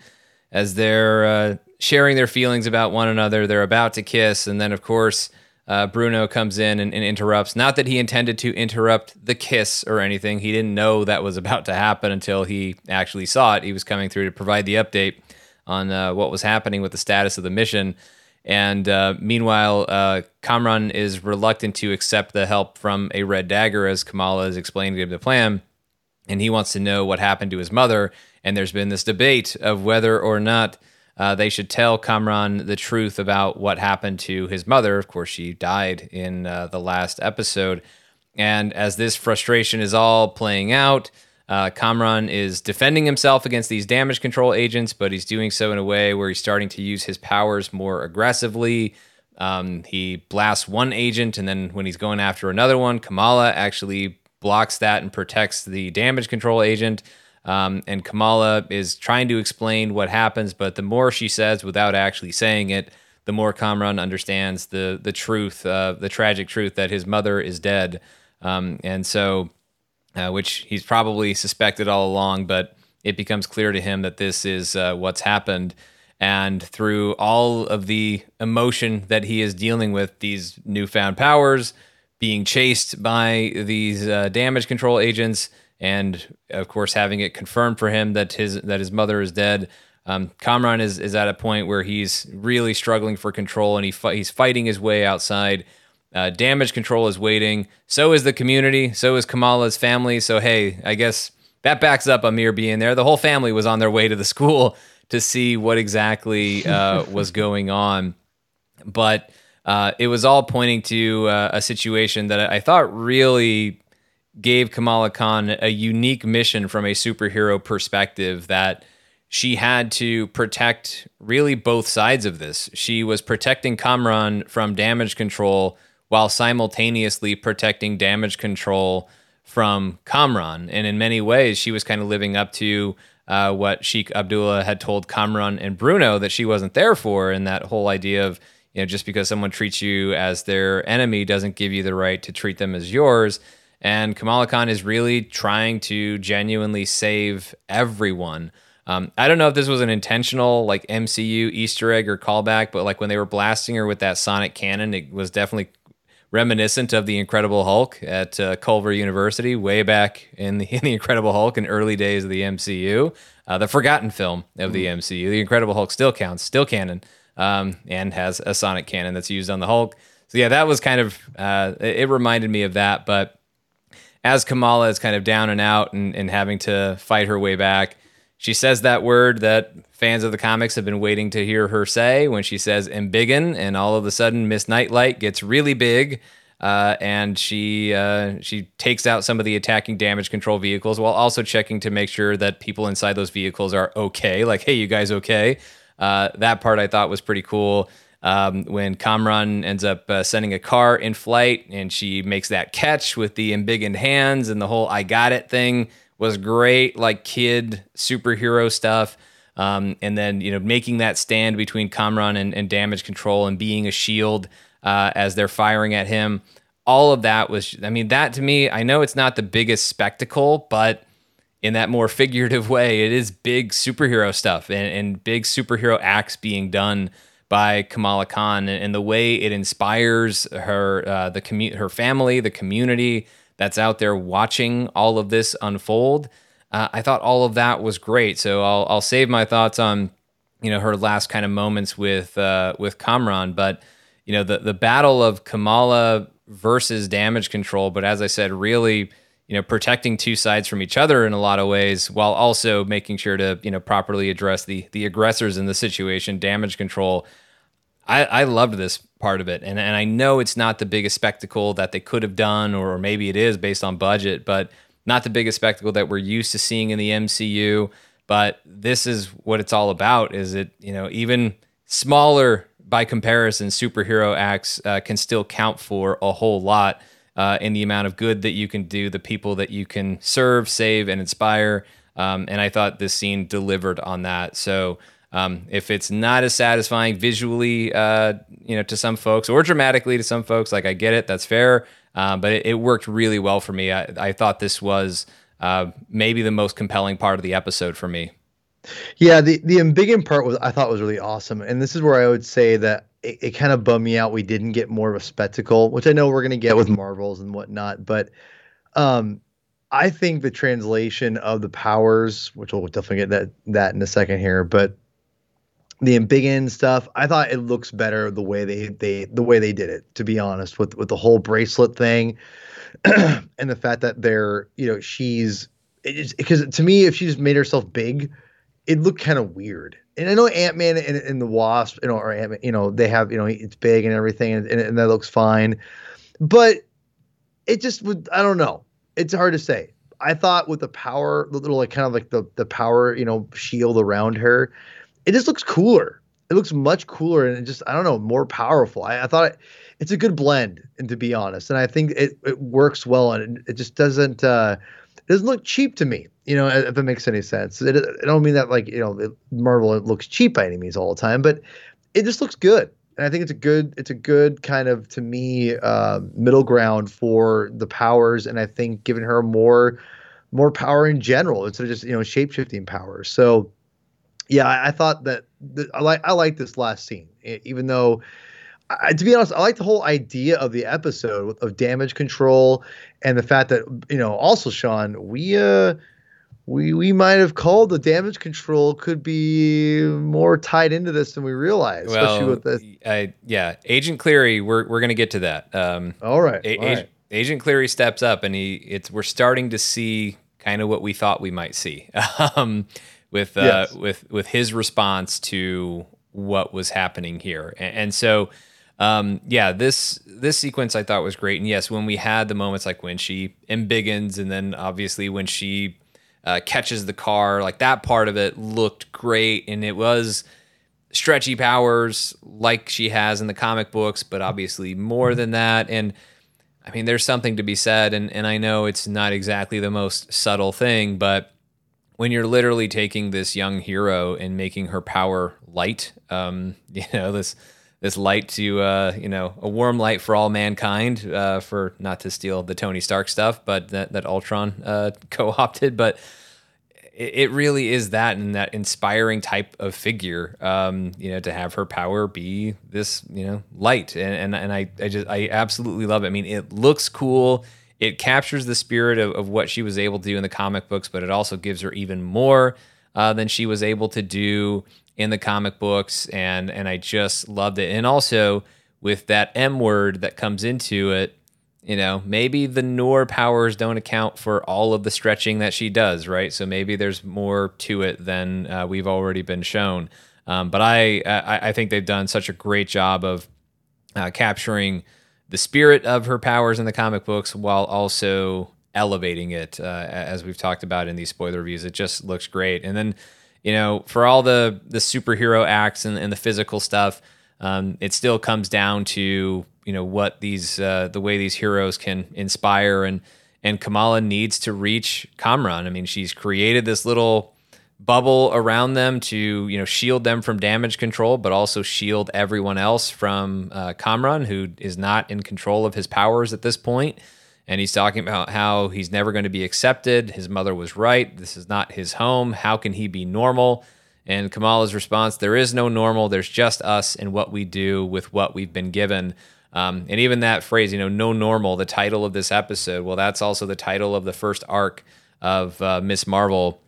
as they're uh, sharing their feelings about one another. They're about to kiss, and then of course. Uh, Bruno comes in and, and, interrupts. Not that he intended to interrupt the kiss or anything. He didn't know that was about to happen until he actually saw it. He was coming through to provide the update on uh, what was happening with the status of the mission. And uh, meanwhile, uh, Kamran is reluctant to accept the help from a Red Dagger as Kamala is explaining to him the plan. And he wants to know what happened to his mother. And there's been this debate of whether or not uh, they should tell Kamran the truth about what happened to his mother. Of course, she died in uh, the last episode. And as this frustration is all playing out, uh, Kamran is defending himself against these damage control agents, but he's doing so in a way where he's starting to use his powers more aggressively. Um, he blasts one agent, and then when he's going after another one, Kamala actually blocks that and protects the damage control agent. Um, and Kamala is trying to explain what happens, but the more she says without actually saying it, the more Kamran understands the the truth, uh, the tragic truth that his mother is dead. Um, and so uh, which he's probably suspected all along, but it becomes clear to him that this is uh, what's happened. And through all of the emotion that he is dealing with, these newfound powers, being chased by these uh, damage control agents, and of course having it confirmed for him that his that his mother is dead, Um, Kamran is is at a point where he's really struggling for control, and he fi- he's fighting his way outside. Uh, damage control is waiting. So is the community. So is Kamala's family. So hey, I guess that backs up Aamir being there. The whole family was on their way to the school to see what exactly uh, was going on, but uh, it was all pointing to uh, a situation that I thought really gave Kamala Khan a unique mission from a superhero perspective that she had to protect really both sides of this. She was protecting Kamran from damage control while simultaneously protecting damage control from Kamran. And in many ways, she was kind of living up to uh, what Sheikh Abdullah had told Kamran and Bruno that she wasn't there for, and that whole idea of you know just because someone treats you as their enemy doesn't give you the right to treat them as yours. And Kamala Khan is really trying to genuinely save everyone. Um, I don't know if this was an intentional like MCU Easter egg or callback, but like when they were blasting her with that sonic cannon, it was definitely reminiscent of the Incredible Hulk at uh, Culver University, way back in the, in the Incredible Hulk in early days of the MCU, uh, the forgotten film of the MCU. The Incredible Hulk still counts, still canon, um, and has a sonic cannon that's used on the Hulk. So yeah, that was kind of uh, it, it reminded me of that. But as Kamala is kind of down and out and, and having to fight her way back, she says that word that fans of the comics have been waiting to hear her say when she says "embiggen," and all of a sudden Miss Nightlight gets really big, uh, and she uh, she takes out some of the attacking damage control vehicles while also checking to make sure that people inside those vehicles are okay. Like, hey, you guys okay? Uh, that part I thought was pretty cool. Um, when Kamran ends up uh, sending a car in flight and she makes that catch with the embiggened hands and the whole "I got it" thing was great, like kid superhero stuff. Um, and then you know making that stand between Kamran and, and damage control and being a shield uh, as they're firing at him. All of that was, I mean, that to me, I know it's not the biggest spectacle, but in that more figurative way, it is big superhero stuff and, and big superhero acts being done by Kamala Khan and, the way it inspires her, uh, the commu- her family, the community, that's out there watching all of this unfold. Uh, I thought all of that was great. So I'll I'll save my thoughts on you know her last kind of moments with uh, with Kamran, but you know the the battle of Kamala versus damage control. But as I said, really you know protecting two sides from each other in a lot of ways, while also making sure to you know properly address the the aggressors in the situation. Damage control I, I loved this part of it, and and I know it's not the biggest spectacle that they could have done, or maybe it is based on budget, but not the biggest spectacle that we're used to seeing in the MCU. But this is what it's all about. Is it you know even smaller by comparison superhero acts uh, can still count for a whole lot uh, in the amount of good that you can do, the people that you can serve, save, and inspire. Um, and I thought this scene delivered on that. So um, if it's not as satisfying visually, uh, you know, to some folks or dramatically to some folks, like I get it, that's fair. Um, but it, it, worked really well for me. I, I thought this was uh, maybe the most compelling part of the episode for me. Yeah, the the embiggen part was I thought was really awesome, and this is where I would say that it, it kind of bummed me out. We didn't get more of a spectacle, which I know we're gonna get with Marvels and whatnot, but um, I think the translation of the powers, which we'll definitely get that that in a second here, but the big embiggen stuff i thought it looks better the way they they the way they did it to be honest with with the whole bracelet thing. And the fact that they're you know she's because to me if she just made herself big it looked kind of weird. And i know ant-man and, and the wasp you know or ant you know they have you know it's big and everything and, and, and that looks fine. But it just would i don't know. It's hard to say. I thought with the power the little like kind of like the the power you know shield around her it just looks cooler. It looks much cooler and just I don't know more powerful. I, I thought it, it's a good blend, and to be honest, and I think it, it works well, and it, it just doesn't uh, it doesn't look cheap to me. You know, if it makes any sense. It, I don't mean that like you know Marvel looks cheap by any means all the time, but it just looks good. And I think it's a good it's a good kind of to me uh, middle ground for the powers, and I think giving her more more power in general instead of just you know shape shifting powers. So yeah, I, I thought that the, I like I like this last scene, even though. I, to be honest, I like the whole idea of the episode of damage control and the fact that you know also Sean we uh we we might have called the damage control could be more tied into this than we realize. Well, especially with the I, yeah, Agent Cleary, we're we're gonna get to that. Um, all right, A- all right. Agent Cleary steps up, and he it's we're starting to see kind of what we thought we might see um, with uh, Yes. with with his response to what was happening here, and, and so. Um, yeah, this this sequence I thought was great, and yes, when we had the moments like when she embiggens, and then obviously when she uh, catches the car, like that part of it looked great, and it was stretchy powers like she has in the comic books, but obviously more than that. And I mean, there's something to be said, and, and I know it's not exactly the most subtle thing, but when you're literally taking this young hero and making her power light, um, you know, this this light to uh, you know a warm light for all mankind, uh, for not to steal the Tony Stark stuff, but that that Ultron uh, co-opted, but it it really is that and that inspiring type of figure um you know to have her power be this you know light. And and, and I, I just i absolutely love it. I mean it looks cool it captures the spirit of, of what she was able to do in the comic books but it also gives her even more uh, than she was able to do in the comic books and and i just loved it and also with that m word that comes into it you know, maybe the Noor powers don't account for all of the stretching that she does, right? So maybe there's more to it than uh, we've already been shown. Um, but I, I, I think they've done such a great job of uh, capturing the spirit of her powers in the comic books while also elevating it, uh, as we've talked about in these spoiler reviews. It just looks great. And then, you know, for all the the superhero acts and, and the physical stuff, um, it still comes down to you know what these uh, the way these heroes can inspire and and Kamala needs to reach Kamran. I mean, she's created this little bubble around them to you know shield them from damage control, but also shield everyone else from uh, Kamran, who is not in control of his powers at this point. And he's talking about how he's never going to be accepted. His mother was right. This is not his home. How can he be normal? And Kamala's response: There is no normal. There's just us and what we do with what we've been given. Um, and even that phrase, you know, no normal, the title of this episode, well, that's also the title of the first arc of uh, Miss Marvel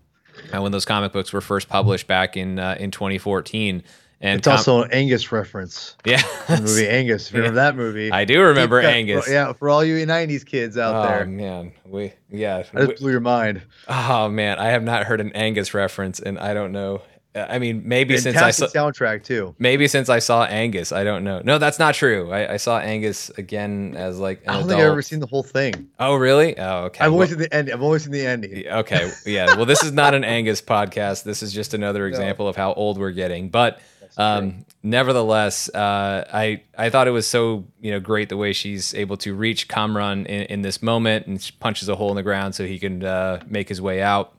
uh, when those comic books were first published back in uh, in 2014. And It's also an Angus reference. yeah, The movie Angus. If you remember that movie? I do remember Angus. Yeah, for all you '90s kids out Oh there, man, we yeah. Just blew your mind. oh man, I have not heard an Angus reference, and I don't know. I mean, maybe since I saw soundtrack too. maybe since I saw Angus, I don't know. No, that's not true. I, I saw Angus again as like I don't adult. think I've ever seen the whole thing. Oh really? Oh okay. I've Well- only seen the end. I've only seen the ending. Okay. Yeah. Well, this is not an Angus podcast. This is just another example of how old we're getting. But um, nevertheless, uh, I I thought it was so you know great the way she's able to reach Kamran in, in this moment and punches a hole in the ground so he can uh, make his way out.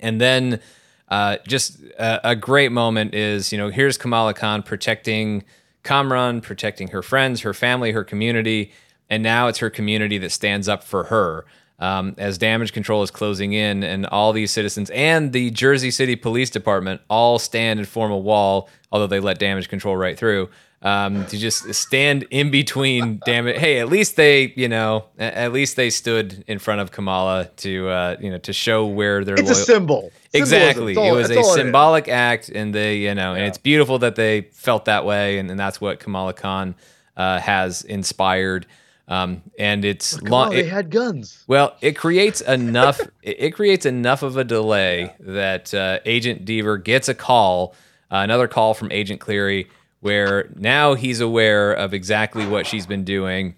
And then uh, just a, a great moment is you know here's Kamala Khan protecting Kamran, protecting her friends, her family, her community, and now it's her community that stands up for her. Um, as damage control is closing in, and all these citizens and the Jersey City Police Department all stand and form a wall, although they let damage control right through. Um, to just stand in between damage. Hey, at least they, you know, at least they stood in front of Kamala to, uh, you know, to show where they're It's a symbol. Exactly. All- it was a it is. symbolic act, and they, you know, and it's beautiful that they felt that way, and, and that's what Kamala Khan uh, has inspired. Um, and it's long. on, they had guns. well, it creates enough. it, it creates enough of a delay that uh, Agent Deever gets a call, uh, another call from Agent Cleary, where now he's aware of exactly what she's been doing,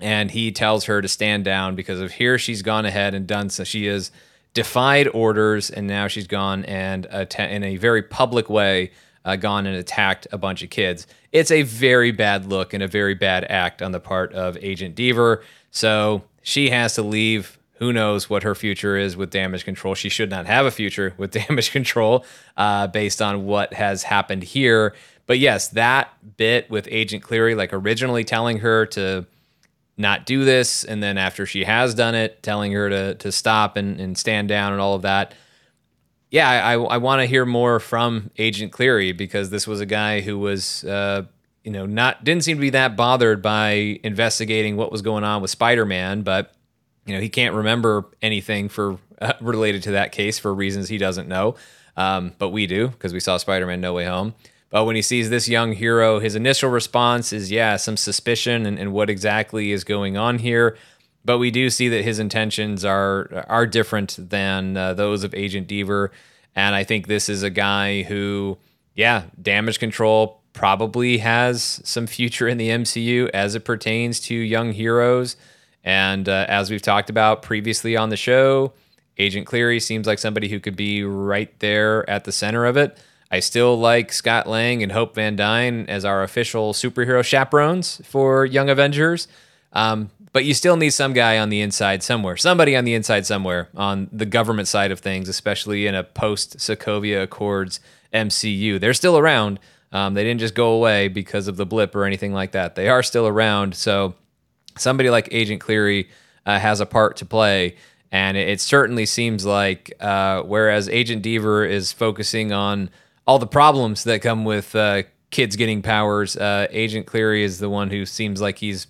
and he tells her to stand down because of here she's gone ahead and done so. She has defied orders, and now she's gone and atta- in a very public way uh, gone and attacked a bunch of kids. It's a very bad look and a very bad act on the part of Agent Deever. So she has to leave. Who knows what her future is with damage control? She should not have a future with damage control uh, based on what has happened here. But yes, that bit with Agent Cleary, like originally telling her to not do this, and then after she has done it, telling her to to stop and, and stand down and all of that. Yeah, I, I, want to hear more from Agent Cleary because this was a guy who was, uh, you know, not didn't seem to be that bothered by investigating what was going on with Spider Man, but you know, he can't remember anything for uh, related to that case for reasons he doesn't know. Um, but we do because we saw Spider-Man No Way Home. But when he sees this young hero, his initial response is, yeah, some suspicion and, and what exactly is going on here. But we do see that his intentions are are different than uh, those of Agent Deever, and I think this is a guy who, yeah, damage control probably has some future in the MCU as it pertains to young heroes. And uh, as we've talked about previously on the show, Agent Cleary seems like somebody who could be right there at the center of it. I still like Scott Lang and Hope Van Dyne as our official superhero chaperones for Young Avengers. Um, but you still need some guy on the inside somewhere, somebody on the inside somewhere on the government side of things, especially in a post Sokovia Accords MCU. They're still around. Um, they didn't just go away because of the blip or anything like that. They are still around. So somebody like Agent Cleary uh, has a part to play. And it, certainly seems like, uh, whereas Agent Deever is focusing on all the problems that come with uh, kids getting powers, uh, Agent Cleary is the one who seems like he's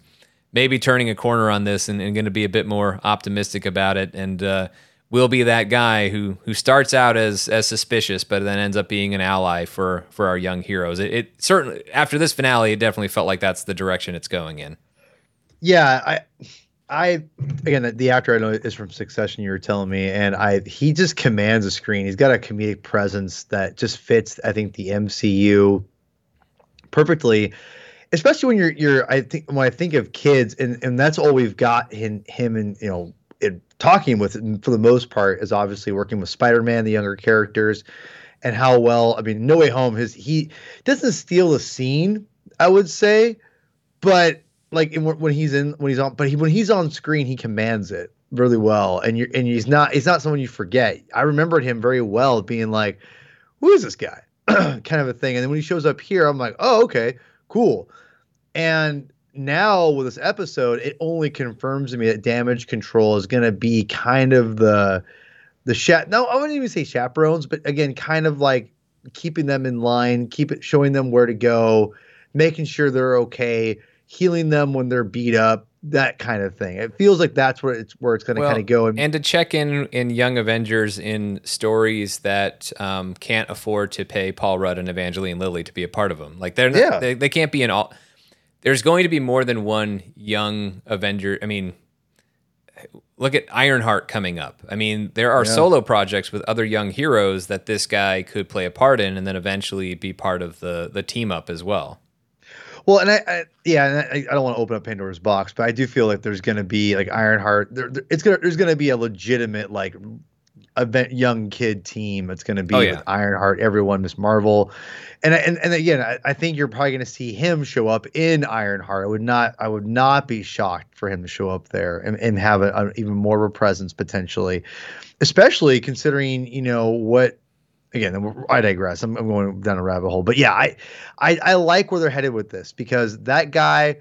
maybe turning a corner on this and, and going to be a bit more optimistic about it. And uh, will be that guy who who starts out as as suspicious, but then ends up being an ally for for our young heroes. It, it certainly after this finale, it definitely felt like that's the direction it's going in. Yeah, I I again the actor I know is from Succession. You were telling me, and I he just commands a screen. He's got a comedic presence that just fits. I think the MCU perfectly, especially when you're you're. I think when I think of kids, and and that's all we've got in him and you know in talking with for the most part is obviously working with Spider-Man, the younger characters, and how well. I mean, No Way Home. His he doesn't steal the scene. I would say, but like when he's in when he's on but he, when he's on screen he commands it really well. And you're and he's not he's not someone you forget. I remembered him very well being like who is this guy? kind of a thing. And then when he shows up here i'm like oh okay cool. And now with this episode it only confirms to me that damage control is going to be kind of the the chat no i wouldn't even say chaperones but again kind of like keeping them in line keep it showing them where to go making sure they're okay healing them when they're beat up, that kind of thing. It feels like that's where it's where it's going to well, kind of go. And, and, to check in in Young Avengers in stories that um, can't afford to pay Paul Rudd and Evangeline Lilly to be a part of them. Like they're not, yeah. they, they can't be in all. There's going to be more than one Young Avenger. I mean, look at Ironheart coming up. I mean, there are yeah. solo projects with other young heroes that this guy could play a part in, and then eventually be part of the the team up as well. Well, and I, I yeah, I, I, don't want to open up Pandora's box, but I do feel like there's going to be like Ironheart. There, there, it's gonna there's going to be a legitimate like event young kid team. It's going to be oh, yeah. with Ironheart, everyone, Miss Marvel, and and and again, I, I think you're probably going to see him show up in Ironheart. I would not I would not be shocked for him to show up there and, and have a, a, even more of a presence potentially, especially considering you know what again, I digress. I'm, I'm, going down a rabbit hole, but yeah, I, I, I like where they're headed with this because that guy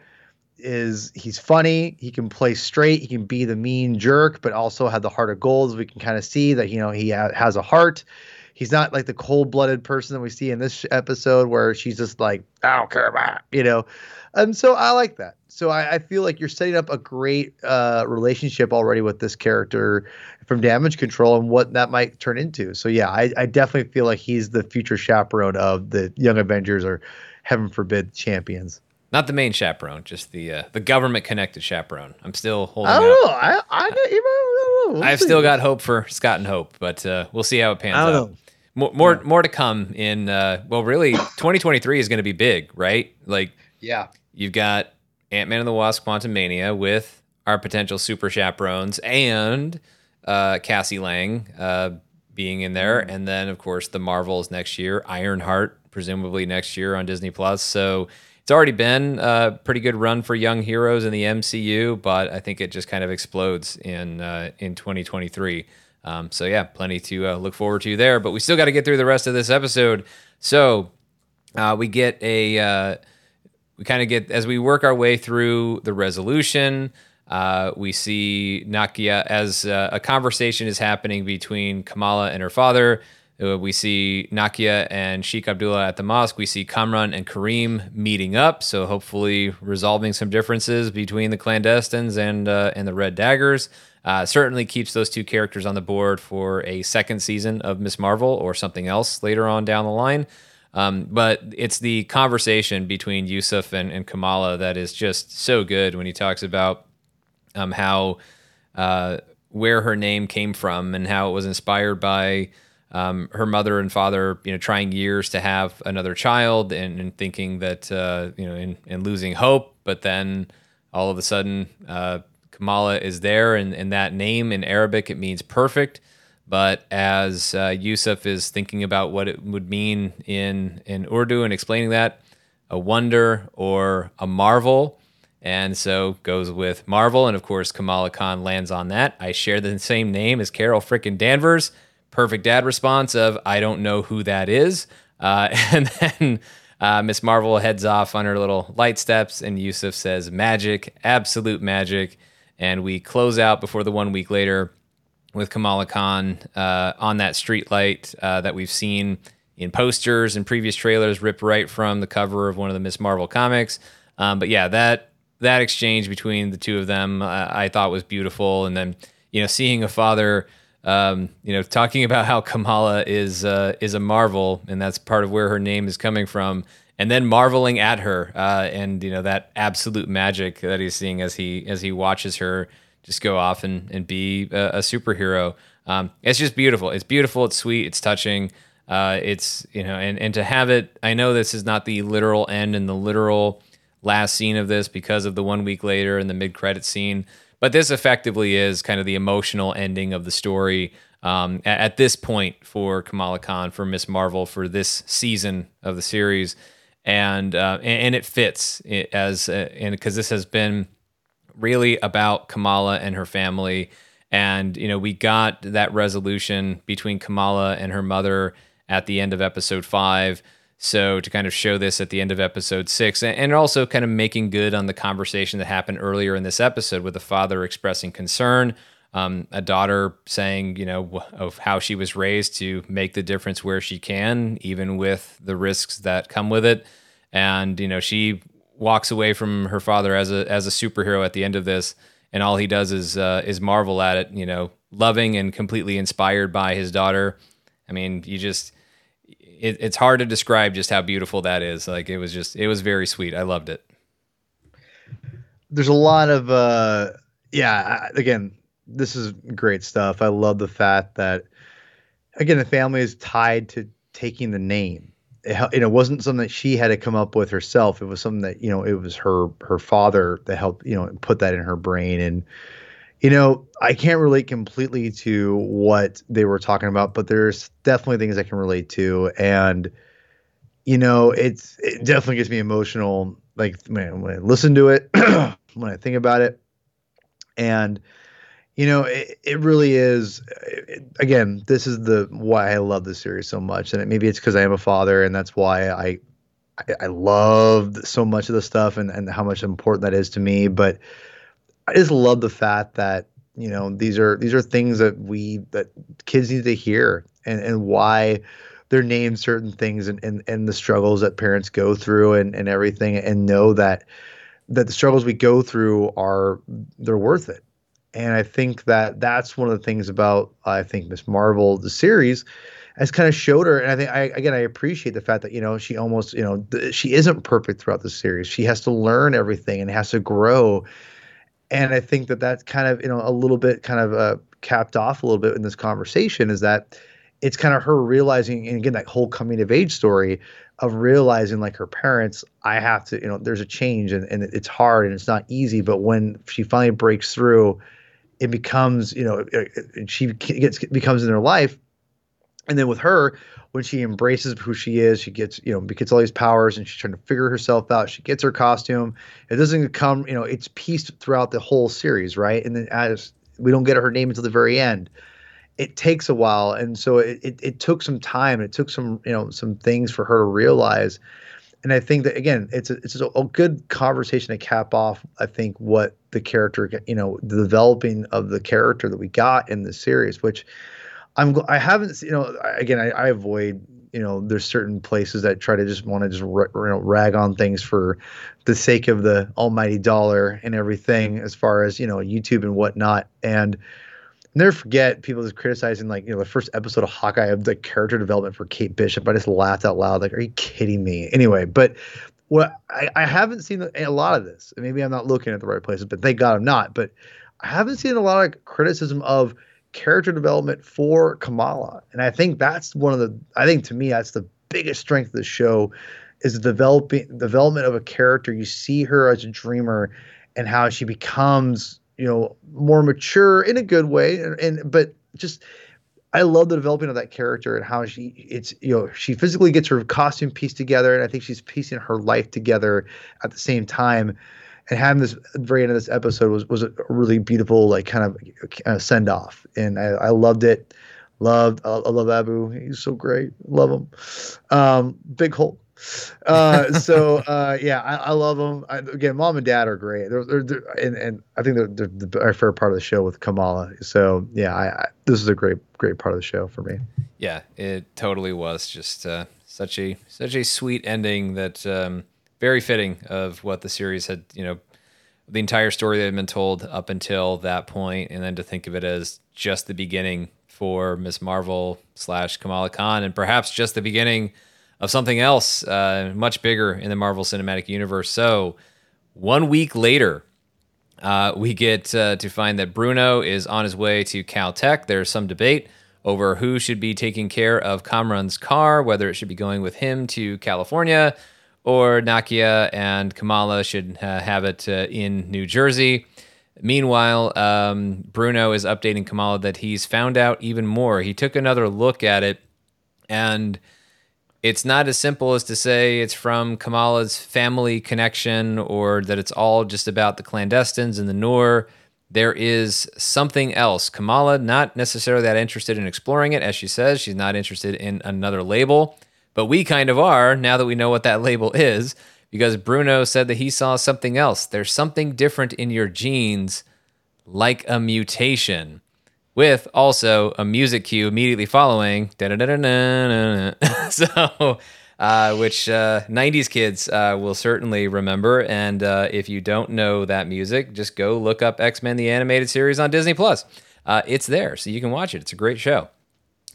is he's funny. He can play straight. He can be the mean jerk, but also have the heart of gold. We can kind of see that you know he ha- has a heart. He's not like the cold-blooded person that we see in this episode where she's just like, I don't care about, you know. And so I like that. So I, I feel like you're setting up a great uh, relationship already with this character from damage control and what that might turn into. So yeah, I, I definitely feel like he's the future chaperone of the Young Avengers or heaven forbid champions. Not the main chaperone, just the uh, the government connected chaperone. I'm still holding. I don't know. I I, I, we'll I've see. still got hope for Scott and Hope, but uh, we'll see how it pans out. Know. More more, yeah. more to come in. Uh, well, really, 2023 is going to be big, right? Like, yeah, you've got Ant Man and the Wasp: Quantumania with our potential super chaperones and uh, Cassie Lang uh, being in there, mm-hmm. and then of course the Marvels next year, Ironheart presumably next year on Disney Plus. So it's already been a pretty good run for young heroes in the MCU, but I think it just kind of explodes in uh, in 2023. Um, so yeah, plenty to uh, look forward to there. But we still got to get through the rest of this episode. So uh, we get a uh, we kind of get as we work our way through the resolution. Uh, we see Nakia as uh, a conversation is happening between Kamala and her father. Uh, we see Nakia and Sheikh Abdullah at the mosque. We see Kamran and Kareem meeting up, so hopefully resolving some differences between the clandestines and uh, and the Red Daggers. Uh, certainly keeps those two characters on the board for a second season of Miss Marvel or something else later on down the line. Um, but it's the conversation between Yusuf and, and, Kamala that is just so good when he talks about um, how uh, where her name came from and how it was inspired by um, her mother and father, you know, trying years to have another child and, and thinking that, uh, you know, and, and, losing hope. But then all of a sudden, uh, Kamala is there, and, and that name in Arabic, it means perfect. But as uh, Yusuf is thinking about what it would mean in, in Urdu and explaining that, a wonder or a marvel. And so goes with Marvel. And of course, Kamala Khan lands on that. I share the same name as Carol frickin' Danvers. Perfect dad response of, I don't know who that is. Uh, and then uh, Miss Marvel heads off on her little light steps, and Yusuf says, Magic, absolute magic. And we close out before the one week later with Kamala Khan uh, on that street light uh, that we've seen in posters and previous trailers, ripped right from the cover of one of the Miss Marvel comics. Um, but yeah, that that exchange between the two of them, uh, I thought was beautiful. And then you know, seeing a father, um, you know, talking about how Kamala is uh, is a marvel, and that's part of where her name is coming from. And then marveling at her, uh, and you know that absolute magic that he's seeing as he as he watches her just go off and, and be a, a superhero. Um, it's just beautiful. It's beautiful. It's sweet. It's touching. Uh, it's you know, and and to have it. I know this is not the literal end and the literal last scene of this because of the one week later and the mid credit scene, but this effectively is kind of the emotional ending of the story. Um, at, at, this point for Kamala Khan, for Miss Marvel, for this season of the series, and uh, and, and, it fits as uh, and because this has been really about Kamala and her family. And, you know, we got that resolution between Kamala and her mother at the end of episode five. So to kind of show this at the end of episode six, and also kind of making good on the conversation that happened earlier in this episode with the father expressing concern, um, a daughter saying, you know, of how she was raised to make the difference where she can, even with the risks that come with it. And you know, she walks away from her father as a as a superhero at the end of this, and all he does is uh, is marvel at it. You know, loving and completely inspired by his daughter. I mean, you just it, it's hard to describe just how beautiful that is. Like it was just it was very sweet. I loved it. There's a lot of uh yeah, again, this is great stuff. I love the fact that again the family is tied to taking the name it, it wasn't something that she had to come up with herself. It was something that you know it was her her father that helped you know put that in her brain. And you know I can't relate completely to what they were talking about, but there's definitely things I can relate to. And you know it's it definitely gets me emotional. Like man, when I listen to it, when I think about it, and you know it, it really is it, again this is the why i love this series so much and it, maybe it's because i am a father and that's why i i, I love so much of the stuff and, and how much important that is to me but i just love the fact that you know these are these are things that we that kids need to hear and and why they're named certain things and, and and the struggles that parents go through and and everything and know that that the struggles we go through are they're worth it and I think that that's one of the things about I think Miss Marvel the series has kind of showed her. And I think I again I appreciate the fact that you know she almost you know th- she isn't perfect throughout the series. She has to learn everything and has to grow. And I think that that's kind of you know a little bit kind of uh, capped off a little bit in this conversation is that it's kind of her realizing and again that whole coming of age story of realizing like her parents i have to you know there's a change and, and it's hard and it's not easy but when she finally breaks through it becomes you know she gets becomes in their life. And then with her when she embraces who she is she gets you know gets all these powers and she's trying to figure herself out. She gets her costume. It doesn't come you know it's pieced throughout the whole series right? And then as we don't get her name until the very end. It takes a while. And so it, it, it took some time. It took some you know some things for her to realize and I think that again, it's a, it's a, a, good conversation to cap off. I think what the character, you know, the developing of the character that we got in the series, which I'm I haven't you know again I, I avoid you know there's certain places that try to just want to just you know, rag on things for the sake of the almighty dollar and everything as far as you know YouTube and whatnot and never forget people just criticizing like you know the first episode of Hawkeye of the character development for Kate Bishop. I just laughed out loud like, are you kidding me? Anyway, but what I, I haven't seen a lot of this. Maybe I'm not looking at the right places, but thank God I'm not. But I haven't seen a lot of criticism of character development for Kamala, and I think that's one of the. I think to me that's the biggest strength of the show is the developing development of a character. You see her as a dreamer, and how she becomes you know more mature in a good way, and, and but just I love the developing of that character and how she it's you know she physically gets her costume pieced together and I think she's piecing her life together at the same time. And having this very end of this episode was was a really beautiful like kind of uh, send off and I, I loved it. Loved I, I love Abu. He's so great. Love him. Um, big Hulk uh, so uh, yeah, I, I love them. I, again, mom and dad are great. They're, they're, they're and, and I think they're, they're the, favorite part of the show with Kamala. So yeah, I, I, this is a great great part of the show for me. Yeah, it totally was just uh, such a such a sweet ending that um, very fitting of what the series had. You know, the entire story that had been told up until that point, and then to think of it as just the beginning for Miss Marvel slash Kamala Khan, and perhaps just the beginning of something else uh, much bigger in the Marvel Cinematic Universe. So, one week later, uh, we get uh, to find that Bruno is on his way to Caltech. There's some debate over who should be taking care of Kamran's car, whether it should be going with him to California or Nakia and Kamala should uh, have it uh, in New Jersey. Meanwhile, um, Bruno is updating Kamala that he's found out even more. He took another look at it and it's not as simple as to say it's from Kamala's family connection or that it's all just about the clandestines and the Noor. There is something else. Kamala, not necessarily that interested in exploring it, as she says. She's not interested in another label, but we kind of are now that we know what that label is, because Bruno said that he saw something else. There's something different in your genes, like a mutation with also a music cue immediately following. so, uh, which uh, 90s kids uh, will certainly remember. And uh, if you don't know that music, just go look up X Men the animated series on Disney Plus. Uh, it's there, so you can watch it. It's a great show.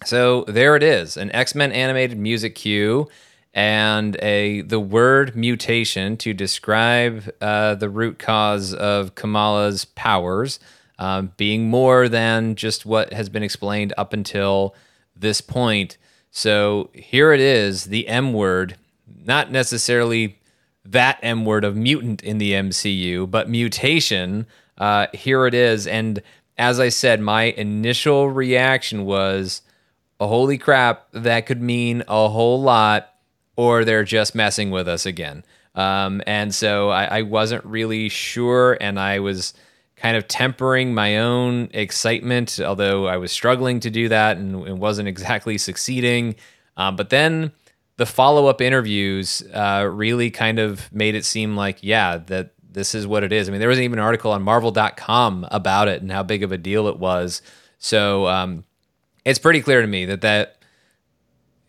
So there it is, an X Men animated music cue and a the word mutation to describe uh, the root cause of Kamala's powers um, being more than just what has been explained up until this point. So here it is, the M word, not necessarily that M word of mutant in the MCU, but mutation. Uh, here it is. And as I said, my initial reaction was, oh, holy crap, that could mean a whole lot, or they're just messing with us again. Um, and so I, I wasn't really sure, and I was kind of tempering my own excitement, although I was struggling to do that and, and wasn't exactly succeeding. Um, but then the follow up interviews uh, really kind of made it seem like, yeah, that this is what it is. I mean, there was even an article on Marvel.com about it and how big of a deal it was. So um, it's pretty clear to me that that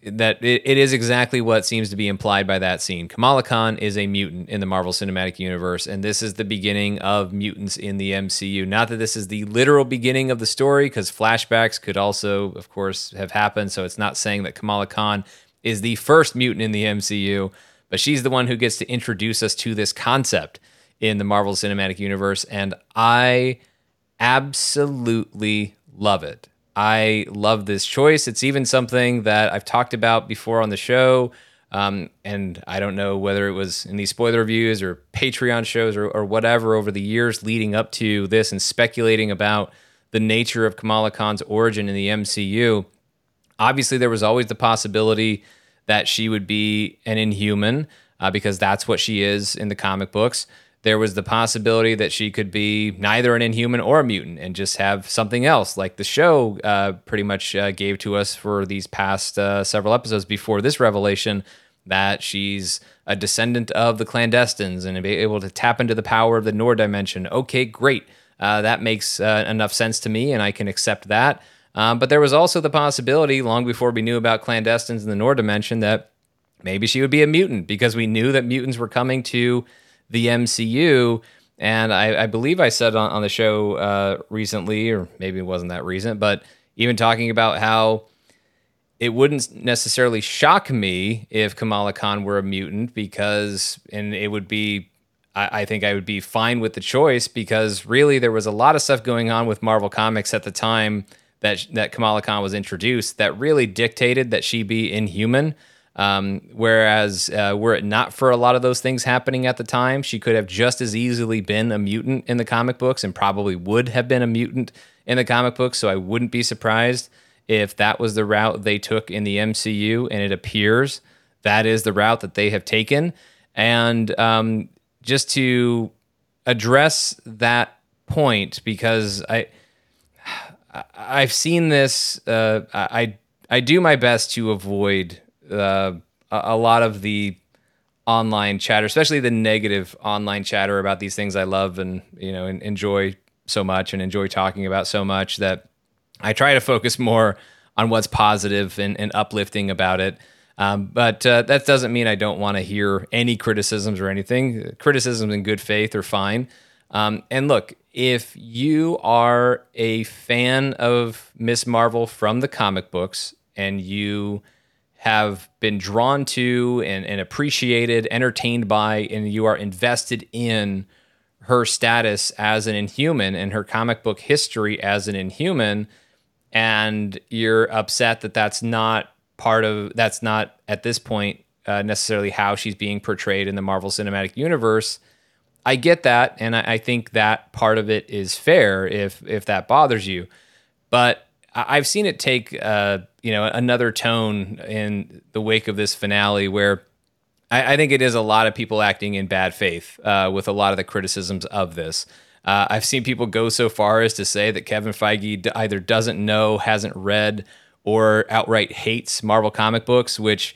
that it, it is exactly what seems to be implied by that scene. Kamala Khan is a mutant in the Marvel Cinematic Universe, and this is the beginning of mutants in the MCU. Not that this is the literal beginning of the story, because flashbacks could also, of course, have happened. So it's not saying that Kamala Khan is the first mutant in the MCU, but she's the one who gets to introduce us to this concept in the Marvel Cinematic Universe, and I absolutely love it. I love this choice. It's even something that I've talked about before on the show. Um, and I don't know whether it was in these spoiler reviews or Patreon shows or, or, whatever over the years leading up to this and speculating about the nature of Kamala Khan's origin in the MCU. Obviously, there was always the possibility that she would be an inhuman uh, because that's what she is in the comic books there was the possibility that she could be neither an inhuman or a mutant and just have something else, like the show uh, pretty much uh, gave to us for these past uh, several episodes before this revelation that she's a descendant of the clandestines and be able to tap into the power of the Noor dimension. Okay, great. Uh, that makes uh, enough sense to me, and I can accept that. Um, but there was also the possibility, long before we knew about clandestines in the Noor dimension, that maybe she would be a mutant because we knew that mutants were coming to the MCU. And I, I believe I said on, on the show uh, recently, or maybe it wasn't that recent, but even talking about how it wouldn't necessarily shock me if Kamala Khan were a mutant because, and it would be, I, I, think I would be fine with the choice because really there was a lot of stuff going on with Marvel Comics at the time that that Kamala Khan was introduced that really dictated that she be inhuman. Um, whereas, uh, were it not for a lot of those things happening at the time, she could have just as easily been a mutant in the comic books and probably would have been a mutant in the comic books. So I wouldn't be surprised if that was the route they took in the MCU, and it appears that is the route that they have taken. And um, just to address that point, because I. I've seen this. Uh, I I do my best to avoid uh, a lot of the online chatter, especially the negative online chatter about these things I love and you know and enjoy so much and enjoy talking about so much that I try to focus more on what's positive and, and uplifting about it. Um, but uh, that doesn't mean I don't want to hear any criticisms or anything. Criticisms in good faith are fine. Um, and look, if you are a fan of Miss Marvel from the comic books and you have been drawn to and, and appreciated, entertained by, and you are invested in her status as an inhuman and her comic book history as an inhuman, and you're upset that that's not part of that's not at this point uh, necessarily how she's being portrayed in the Marvel Cinematic Universe. I get that, and I, I think that part of it is fair if if that bothers you, but I've seen it take uh, you know another tone in the wake of this finale where I, I think it is a lot of people acting in bad faith uh, with a lot of the criticisms of this. Uh, I've seen people go so far as to say that Kevin Feige either doesn't know, hasn't read, or outright hates Marvel comic books, which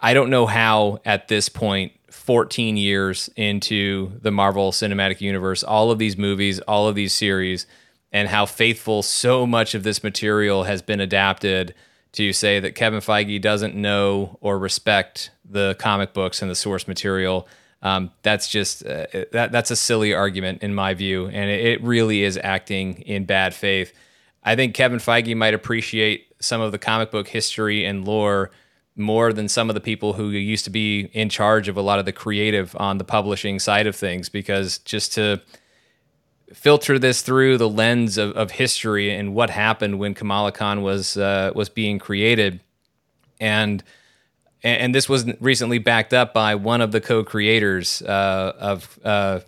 I don't know how at this point, 14 years into the Marvel Cinematic Universe, all of these movies, all of these series, and how faithful so much of this material has been adapted to say that Kevin Feige doesn't know or respect the comic books and the source material. Um, that's just uh, that that's a silly argument in my view, and it, it really is acting in bad faith. I think Kevin Feige might appreciate some of the comic book history and lore more than some of the people who used to be in charge of a lot of the creative on the publishing side of things, because just to filter this through the lens of, of history and what happened when Kamala Khan was uh, was being created, and and this was recently backed up by one of the co-creators uh, of uh,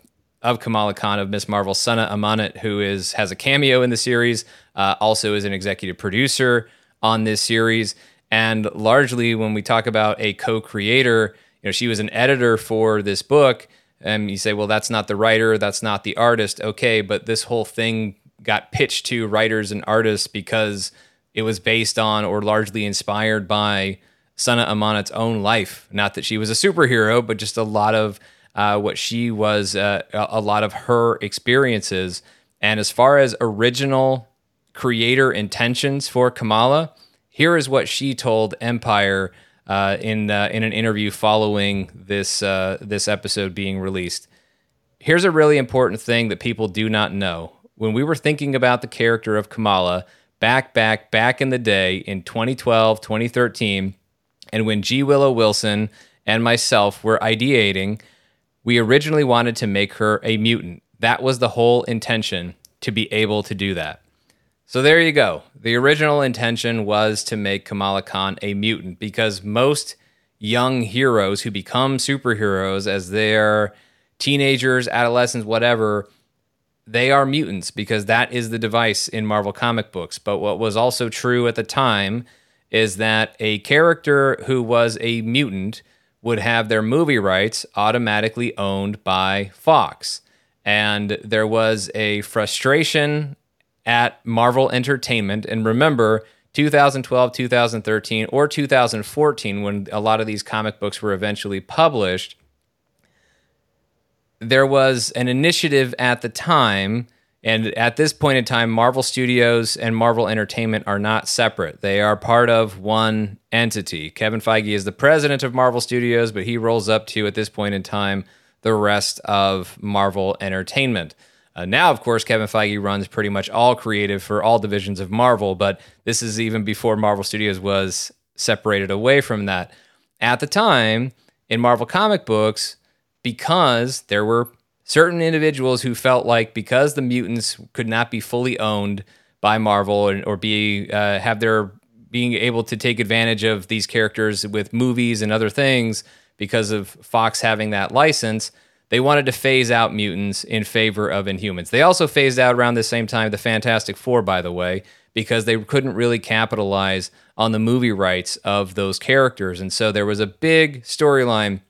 of Kamala Khan of Miss Marvel, Sana Amanat, who is has a cameo in the series, uh, also is an executive producer on this series, and largely when we talk about a co-creator, you know, she was an editor for this book and you say, well, that's not the writer, that's not the artist. Okay, but this whole thing got pitched to writers and artists because it was based on or largely inspired by Sana Amanat's own life. Not that she was a superhero, but just a lot of uh, what she was, uh, a lot of her experiences. And as far as original creator intentions for Kamala, here is what she told Empire uh, in uh, in an interview following this uh, this episode being released. Here's a really important thing that people do not know. When we were thinking about the character of Kamala back back back in the day in 2012, 2013, and when G Willow Wilson and myself were ideating, we originally wanted to make her a mutant. That was the whole intention to be able to do that. So there you go. The original intention was to make Kamala Khan a mutant because most young heroes who become superheroes as they're teenagers, adolescents, whatever, they are mutants because that is the device in Marvel comic books. But what was also true at the time is that a character who was a mutant would have their movie rights automatically owned by Fox. And there was a frustration at Marvel Entertainment. And remember, 2012, 2013, or 2014, when a lot of these comic books were eventually published, there was an initiative at the time And at this point in time, Marvel Studios and Marvel Entertainment are not separate. They are part of one entity. Kevin Feige is the president of Marvel Studios, but he rolls up to, at this point in time, the rest of Marvel Entertainment. Uh, now, of course, Kevin Feige runs pretty much all creative for all divisions of Marvel, but this is even before Marvel Studios was separated away from that. At the time, in Marvel comic books, because there were certain individuals who felt like because the mutants could not be fully owned by Marvel or, or be uh, have their being able to take advantage of these characters with movies and other things because of Fox having that license, they wanted to phase out mutants in favor of Inhumans. They also phased out around the same time the Fantastic Four, by the way, because they couldn't really capitalize on the movie rights of those characters. And so there was a big storyline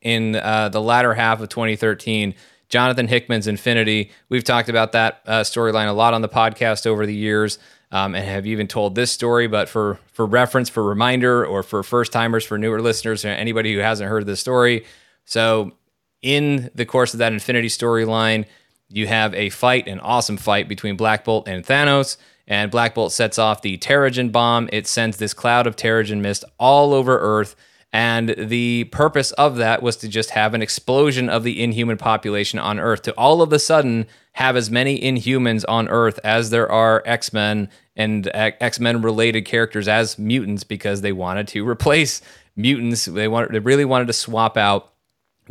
in uh, the latter half of 2013 Jonathan Hickman's Infinity. We've talked about that uh, storyline a lot on the podcast over the years, um, and have even told this story. But for for reference, for reminder, or for first timers, for newer listeners, or anybody who hasn't heard this story, so in the course of that Infinity storyline, you have a fight, an awesome fight between Black Bolt and Thanos. And Black Bolt sets off the Terrigen bomb. It sends this cloud of Terrigen mist all over Earth and the purpose of that was to just have an explosion of the inhuman population on Earth, to all of a sudden have as many inhumans on Earth as there are X Men and uh, X Men related characters as mutants because they wanted to replace mutants. They wanted, they really wanted to swap out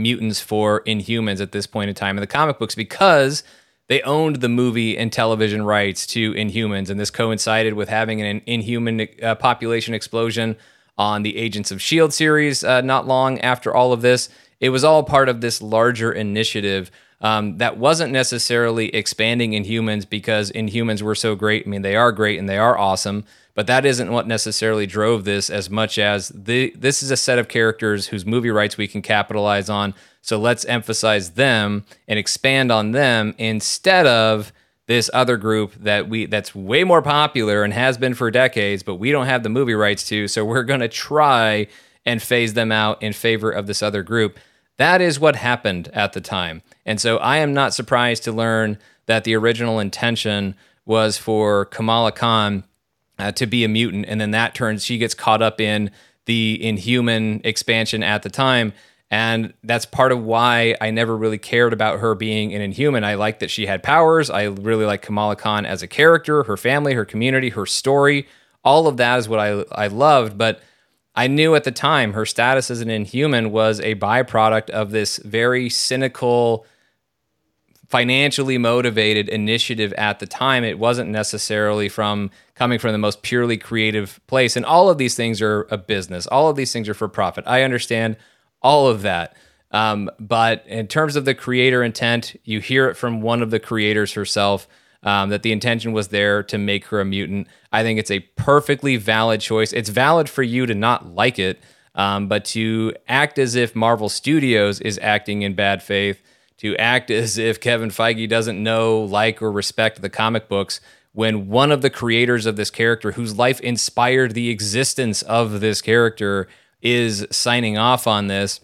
mutants for inhumans at this point in time in the comic books because they owned the movie and television rights to Inhumans, and this coincided with having an inhuman uh, population explosion on the Agents of S.H.I.E.L.D. series uh, not long after all of this. It was all part of this larger initiative um, that wasn't necessarily expanding Inhumans because Inhumans were so great. I mean, they are great and they are awesome, but that isn't what necessarily drove this as much as the, this is a set of characters whose movie rights we can capitalize on. So let's emphasize them and expand on them instead of this other group that we that's way more popular and has been for decades, but we don't have the movie rights to, so we're going to try and phase them out in favor of this other group. That is what happened at the time. And so I am not surprised to learn that the original intention was for Kamala Khan uh, to be a mutant and then that turns she gets caught up in the inhuman expansion at the time and that's part of why I never really cared about her being an inhuman. I liked that she had powers. I really like Kamala Khan as a character, her family, her community, her story. All of that is what I, I loved. But I knew at the time her status as an inhuman was a byproduct of this very cynical, financially motivated initiative at the time. It wasn't necessarily from coming from the most purely creative place. And all of these things are a business, all of these things are for profit. I understand all of that. Um, but in terms of the creator intent, you hear it from one of the creators herself um, that the intention was there to make her a mutant. I think it's a perfectly valid choice. It's valid for you to not like it, um, but to act as if Marvel Studios is acting in bad faith, to act as if Kevin Feige doesn't know, like, or respect the comic books when one of the creators of this character, whose life inspired the existence of this character, is signing off on this.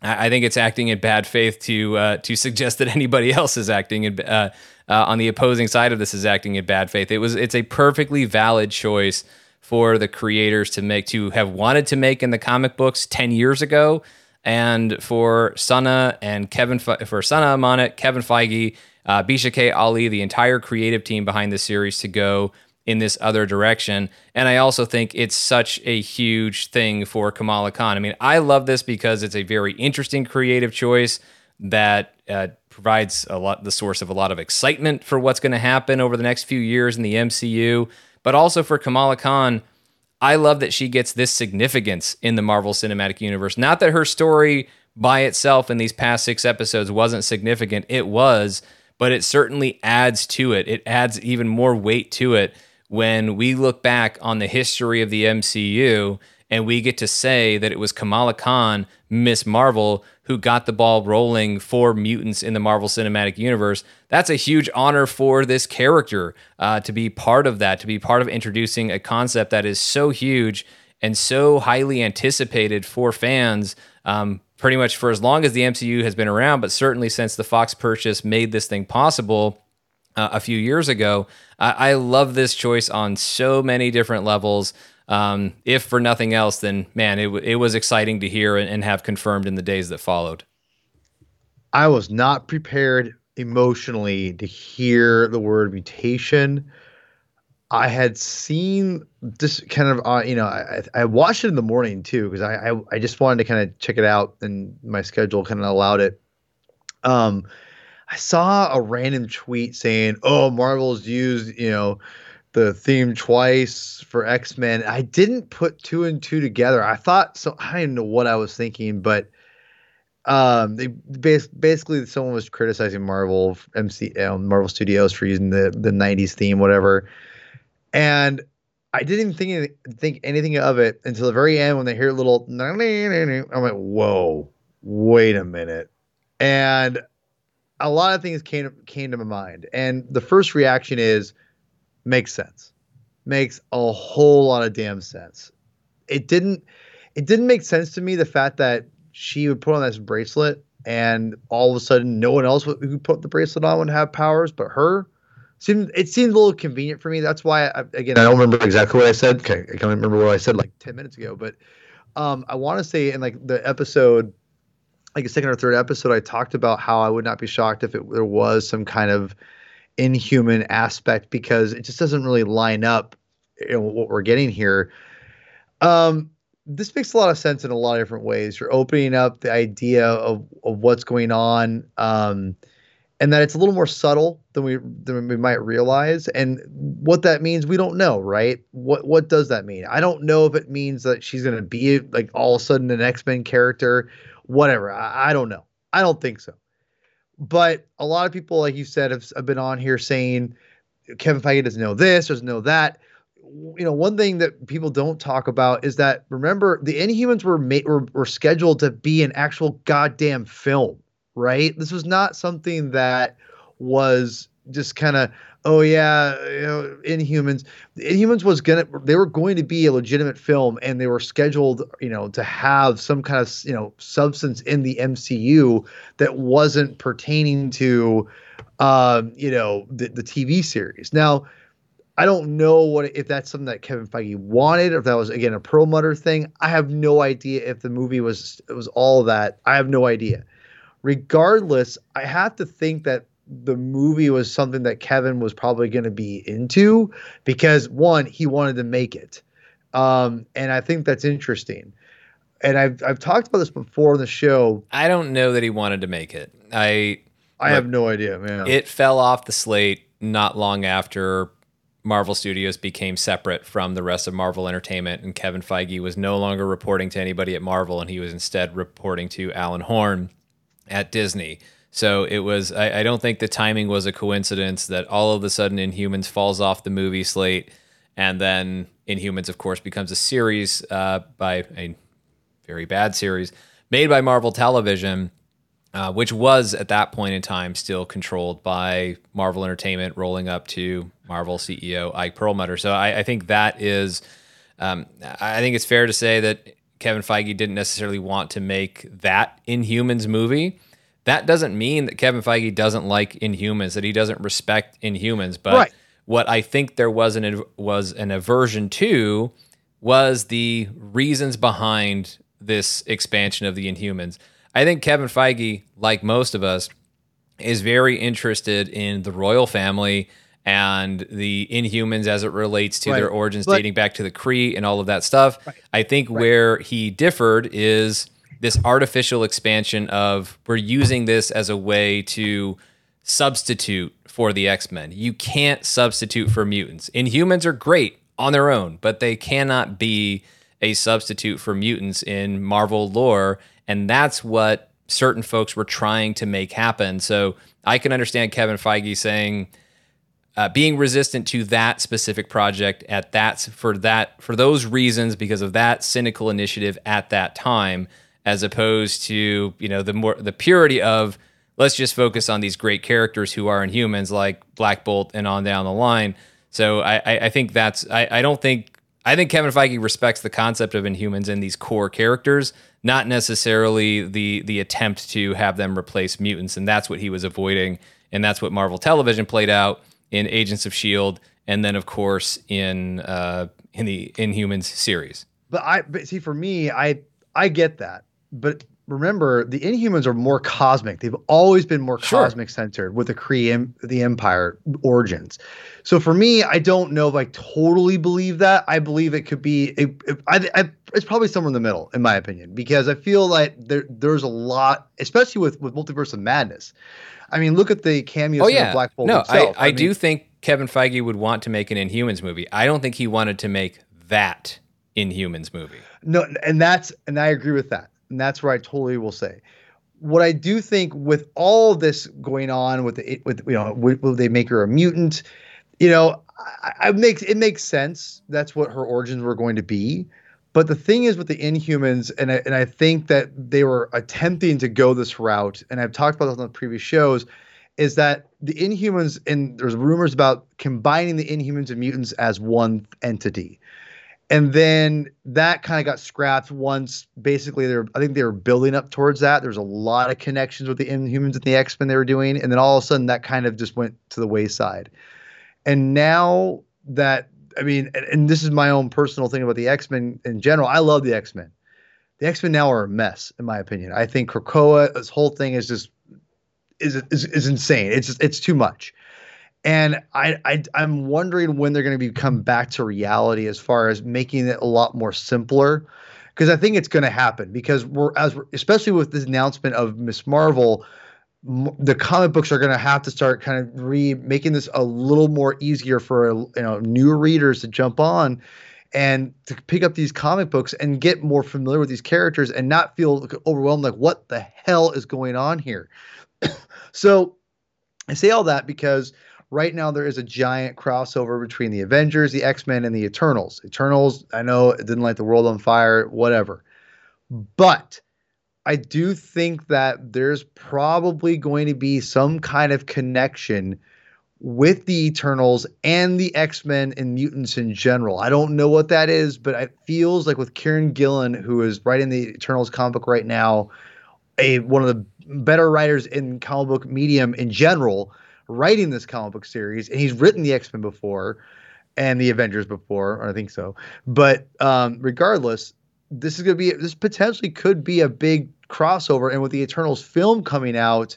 I think it's acting in bad faith to uh, to suggest that anybody else is acting in, uh, uh, on the opposing side of this is acting in bad faith. It was it's a perfectly valid choice for the creators to make to have wanted to make in the comic books ten years ago, and for Sana and Kevin for Sana Amanat, Kevin Feige, uh, Bisha K. Ali, the entire creative team behind the series to go in this other direction. And I also think it's such a huge thing for Kamala Khan. I mean, I love this because it's a very interesting creative choice that uh, provides a lot the source of a lot of excitement for what's going to happen over the next few years in the MCU, but also for Kamala Khan. I love that she gets this significance in the Marvel Cinematic Universe. Not that her story by itself in these past six episodes wasn't significant, it was, but it certainly adds to it. It adds even more weight to it when we look back on the history of the MCU and we get to say that it was Kamala Khan, Miss Marvel, who got the ball rolling for mutants in the Marvel Cinematic Universe. That's a huge honor for this character uh, to be part of that, to be part of introducing a concept that is so huge and so highly anticipated for fans. Um, pretty much for as long as the MCU has been around, but certainly since the Fox purchase made this thing possible uh, a few years ago. I, I love this choice on so many different levels. Um, if for nothing else, then man, it, it was exciting to hear and, and have confirmed in the days that followed. I was not prepared emotionally to hear the word mutation. I had seen this kind of, uh, you know, I, I watched it in the morning too because I, I, I just wanted to kind of check it out and my schedule kind of allowed it. Um, I saw a random tweet saying, "Oh, Marvel's used, you know, the theme twice for X Men." I didn't put two and two together. I thought so. I didn't know what I was thinking, but um, they basically someone was criticizing Marvel MC um, Marvel Studios for using the the '90s theme, whatever, and I didn't even think think anything of it until the very end when they hear a little. I'm like, whoa, wait a minute, and a lot of things came came to my mind, and the first reaction is makes sense, makes a whole lot of damn sense. It didn't. It didn't make sense to me the fact that she would put on this bracelet and all of a sudden no one else who put the bracelet on would have powers but her seemed it seemed a little convenient for me that's why I, again i don't remember exactly what i said okay i can't remember what i said like 10 minutes ago but um, i want to say in like the episode like a second or third episode i talked about how i would not be shocked if it, there was some kind of inhuman aspect because it just doesn't really line up you know, what we're getting here um this makes a lot of sense in a lot of different ways. You're opening up the idea of, of what's going on, um, and that it's a little more subtle than we than we might realize. And what that means, we don't know, right? What what does that mean? I don't know if it means that she's going to be like all of a sudden an X Men character, whatever. I, I don't know. I don't think so. But a lot of people, like you said, have, have been on here saying Kevin Feige doesn't know this, doesn't know that you know, one thing that people don't talk about is that remember the Inhumans were made were, were scheduled to be an actual goddamn film, right? This was not something that was just kind of oh yeah, you know, Inhumans. Inhumans was gonna they were going to be a legitimate film, and they were scheduled, you know, to have some kind of you know substance in the MCU that wasn't pertaining to, um, you know, the the TV series. Now I don't know what if that's something that Kevin Feige wanted, or if that was again a Perlmutter thing. I have no idea if the movie was it was all that. I have no idea. Regardless, I have to think that the movie was something that Kevin was probably going to be into because one, he wanted to make it, um, and I think that's interesting. And I've I've talked about this before on the show. I don't know that he wanted to make it. I I have no idea, man. It fell off the slate not long after Marvel Studios became separate from the rest of Marvel Entertainment, and Kevin Feige was no longer reporting to anybody at Marvel, and he was instead reporting to Alan Horn at Disney. So it was, I, I, don't think the timing was a coincidence that all of a sudden Inhumans falls off the movie slate, and then Inhumans, of course, becomes a series uh, by a very bad series made by Marvel Television uh, which was at that point in time still controlled by Marvel Entertainment, rolling up to Marvel CEO Ike Perlmutter. So I, I think that is, um, I think it's fair to say that Kevin Feige didn't necessarily want to make that Inhumans movie. That doesn't mean that Kevin Feige doesn't like Inhumans, that he doesn't respect Inhumans. But right. what I think there was an was an aversion to was the reasons behind this expansion of the Inhumans. I think Kevin Feige, like most of us, is very interested in the royal family and the Inhumans as it relates to right. their origins but, dating back to the Kree and all of that stuff. Right. I think right. where he differed is this artificial expansion of we're using this as a way to substitute for the X-Men. You can't substitute for mutants. Inhumans are great on their own, but they cannot be a substitute for mutants in Marvel lore and that's what certain folks were trying to make happen. So I can understand Kevin Feige saying, uh, being resistant to that specific project at that for that for those reasons because of that cynical initiative at that time as opposed to you know the more the purity of let's just focus on these great characters who are Inhumans like Black Bolt and on down the line so i i, I think that's I, I don't think i think kevin feige respects the concept of inhumans and these core characters not necessarily the the attempt to have them replace mutants, and that's what he was avoiding and that's what Marvel Television played out in Agents of Shield, and then of course in uh, in the Inhumans series. But I but see for me, I I get that, but remember the Inhumans are more cosmic. They've always been more sure. cosmic centered with the Kree the Empire origins. So for me, I don't know if I totally believe that. I believe it could be. It, it, I, I, it's probably somewhere in the middle, in my opinion, because I feel like there there's a lot, especially with with Multiverse of Madness. I mean, look at the cameos oh, yeah. Black Bolt. No, itself. I, I, I mean, do think Kevin Feige would want to make an Inhumans movie. I don't think he wanted to make that Inhumans movie. No, and that's and I agree with that and that's where I totally will say. What I do think with all this going on with the, with you know will they make her a mutant? You know, I, I makes it makes sense. That's what her origins were going to be. But the thing is with the Inhumans, and I, and I think that they were attempting to go this route, and I've talked about this on the previous shows, is that the Inhumans, and there's rumors about combining the Inhumans and mutants as one entity and then that kind of got scrapped once basically they're i think they were building up towards that. There's a lot of connections with the inhumans and the x-men they were doing and then all of a sudden that kind of just went to the wayside. And now that i mean and, and this is my own personal thing about the x-men in general. I love the x-men. The x-men now are a mess in my opinion. I think krakoa this whole thing is just is, is, is insane. It's it's too much and I, I I'm wondering when they're going to become back to reality as far as making it a lot more simpler, because I think it's going to happen because we're as we're, especially with this announcement of Miss Marvel, the comic books are going to have to start kind of re making this a little more easier for you know new readers to jump on and to pick up these comic books and get more familiar with these characters and not feel overwhelmed like what the hell is going on here. so I say all that because right now there is a giant crossover between the Avengers, the X Men, and the Eternals. Eternals, I know it didn't light the world on fire, whatever. But I do think that there's probably going to be some kind of connection with the Eternals and the X Men and mutants in general. I don't know what that is, but it feels like with Kieron Gillen, who is writing the Eternals comic book right now, a one of the better writers in comic book medium in general writing this comic book series, and he's written the X Men before and the Avengers before, I think so. But um, regardless, this is going to be this potentially could be a big crossover, and with the Eternals film coming out.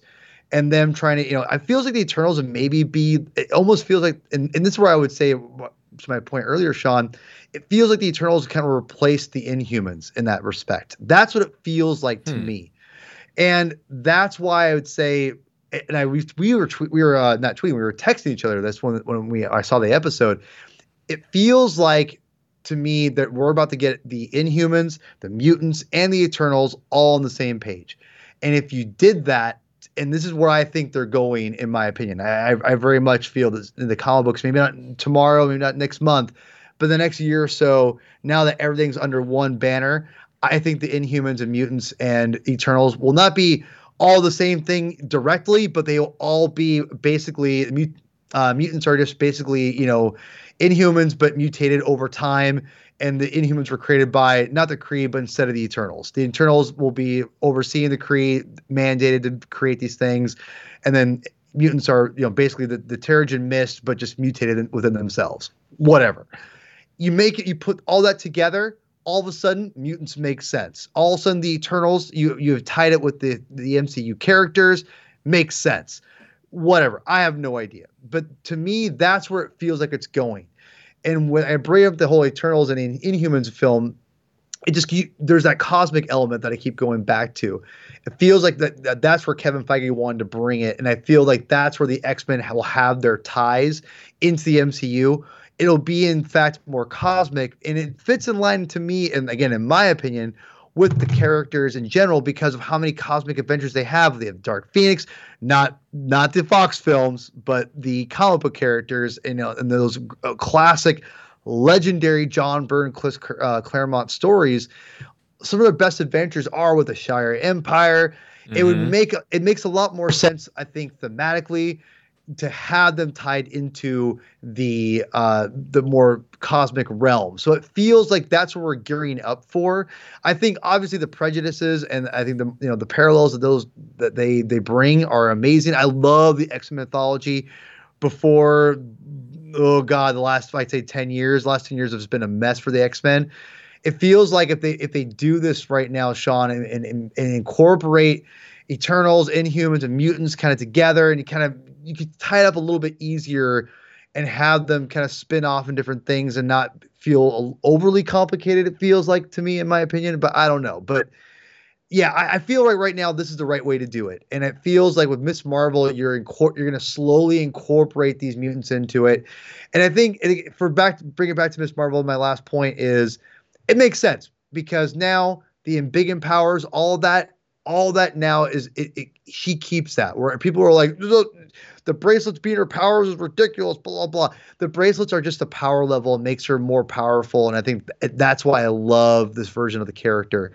And them trying to, you know, I feels like the Eternals would maybe be. It almost feels like, and, and this is where I would say to my point earlier, Sean. It feels like the Eternals kind of replaced the Inhumans in that respect. That's what it feels like to hmm. me, and that's why I would say and I we, we were we were uh, not tweeting, we were texting each other. That's when when we I saw the episode. It feels like to me that we're about to get the Inhumans, the mutants, and the Eternals all on the same page. And if you did that, and this is where I think they're going, in my opinion, I, I very much feel that in the comic books, maybe not tomorrow, maybe not next month, but the next year or so, now that everything's under one banner, I think the Inhumans and mutants and Eternals will not be all the same thing directly, but they will all be basically uh, mutants are just basically you know Inhumans, but mutated over time. And the Inhumans were created by not the Kree, but instead of the Eternals. The Eternals will be overseeing the Kree, mandated to create these things, and then mutants are you know basically the, the Terrigen Mist, but just mutated within themselves. Whatever. You make it, you put all that together all of a sudden mutants make sense. All of a sudden the Eternals, you you have tied it with the the MCU characters, makes sense. Whatever. I have no idea. But to me, that's where it feels like it's going. And when I bring up the whole Eternals and in Inhumans film, it just keep, there's that cosmic element that I keep going back to. It feels like that, that that's where Kevin Feige wanted to bring it, and I feel like that's where the X Men will have their ties into the MCU it'll be in fact more cosmic and it fits in line to me and again in my opinion with the characters in general because of how many cosmic adventures they have they have dark phoenix not not the fox films but the comic book characters and, you know, and those uh, classic legendary john byrne Chris, uh, claremont stories some of their best adventures are with the Shi'ar empire mm-hmm. it would mm-hmm. make it makes a lot more sense i think thematically to have them tied into the uh, the more cosmic realm. So it feels like that's what we're gearing up for. I think obviously the prejudices and I think the you know the parallels of those that they they bring are amazing. I love the X Men mythology. Before, oh god, the last I'd say ten years, last ten years has been a mess for the X Men. It feels like if they if they do this right now, Sean, and, and, and incorporate Eternals, Inhumans, and mutants kind of together, and you kind of you could tie it up a little bit easier and have them kind of spin off in different things and not feel overly complicated. It feels like to me, in my opinion, but I don't know. But yeah, I, I feel like right now this is the right way to do it, and it feels like with Miss Marvel, you're you're going to slowly incorporate these mutants into it, and I think it, for back bring it back to Miss Marvel. My last point is it makes sense because now the Embiggen powers, all that all that now is it, it, she keeps that where people are like the bracelets being her powers is ridiculous blah blah blah the bracelets are just a power level and makes her more powerful and i think that's why i love this version of the character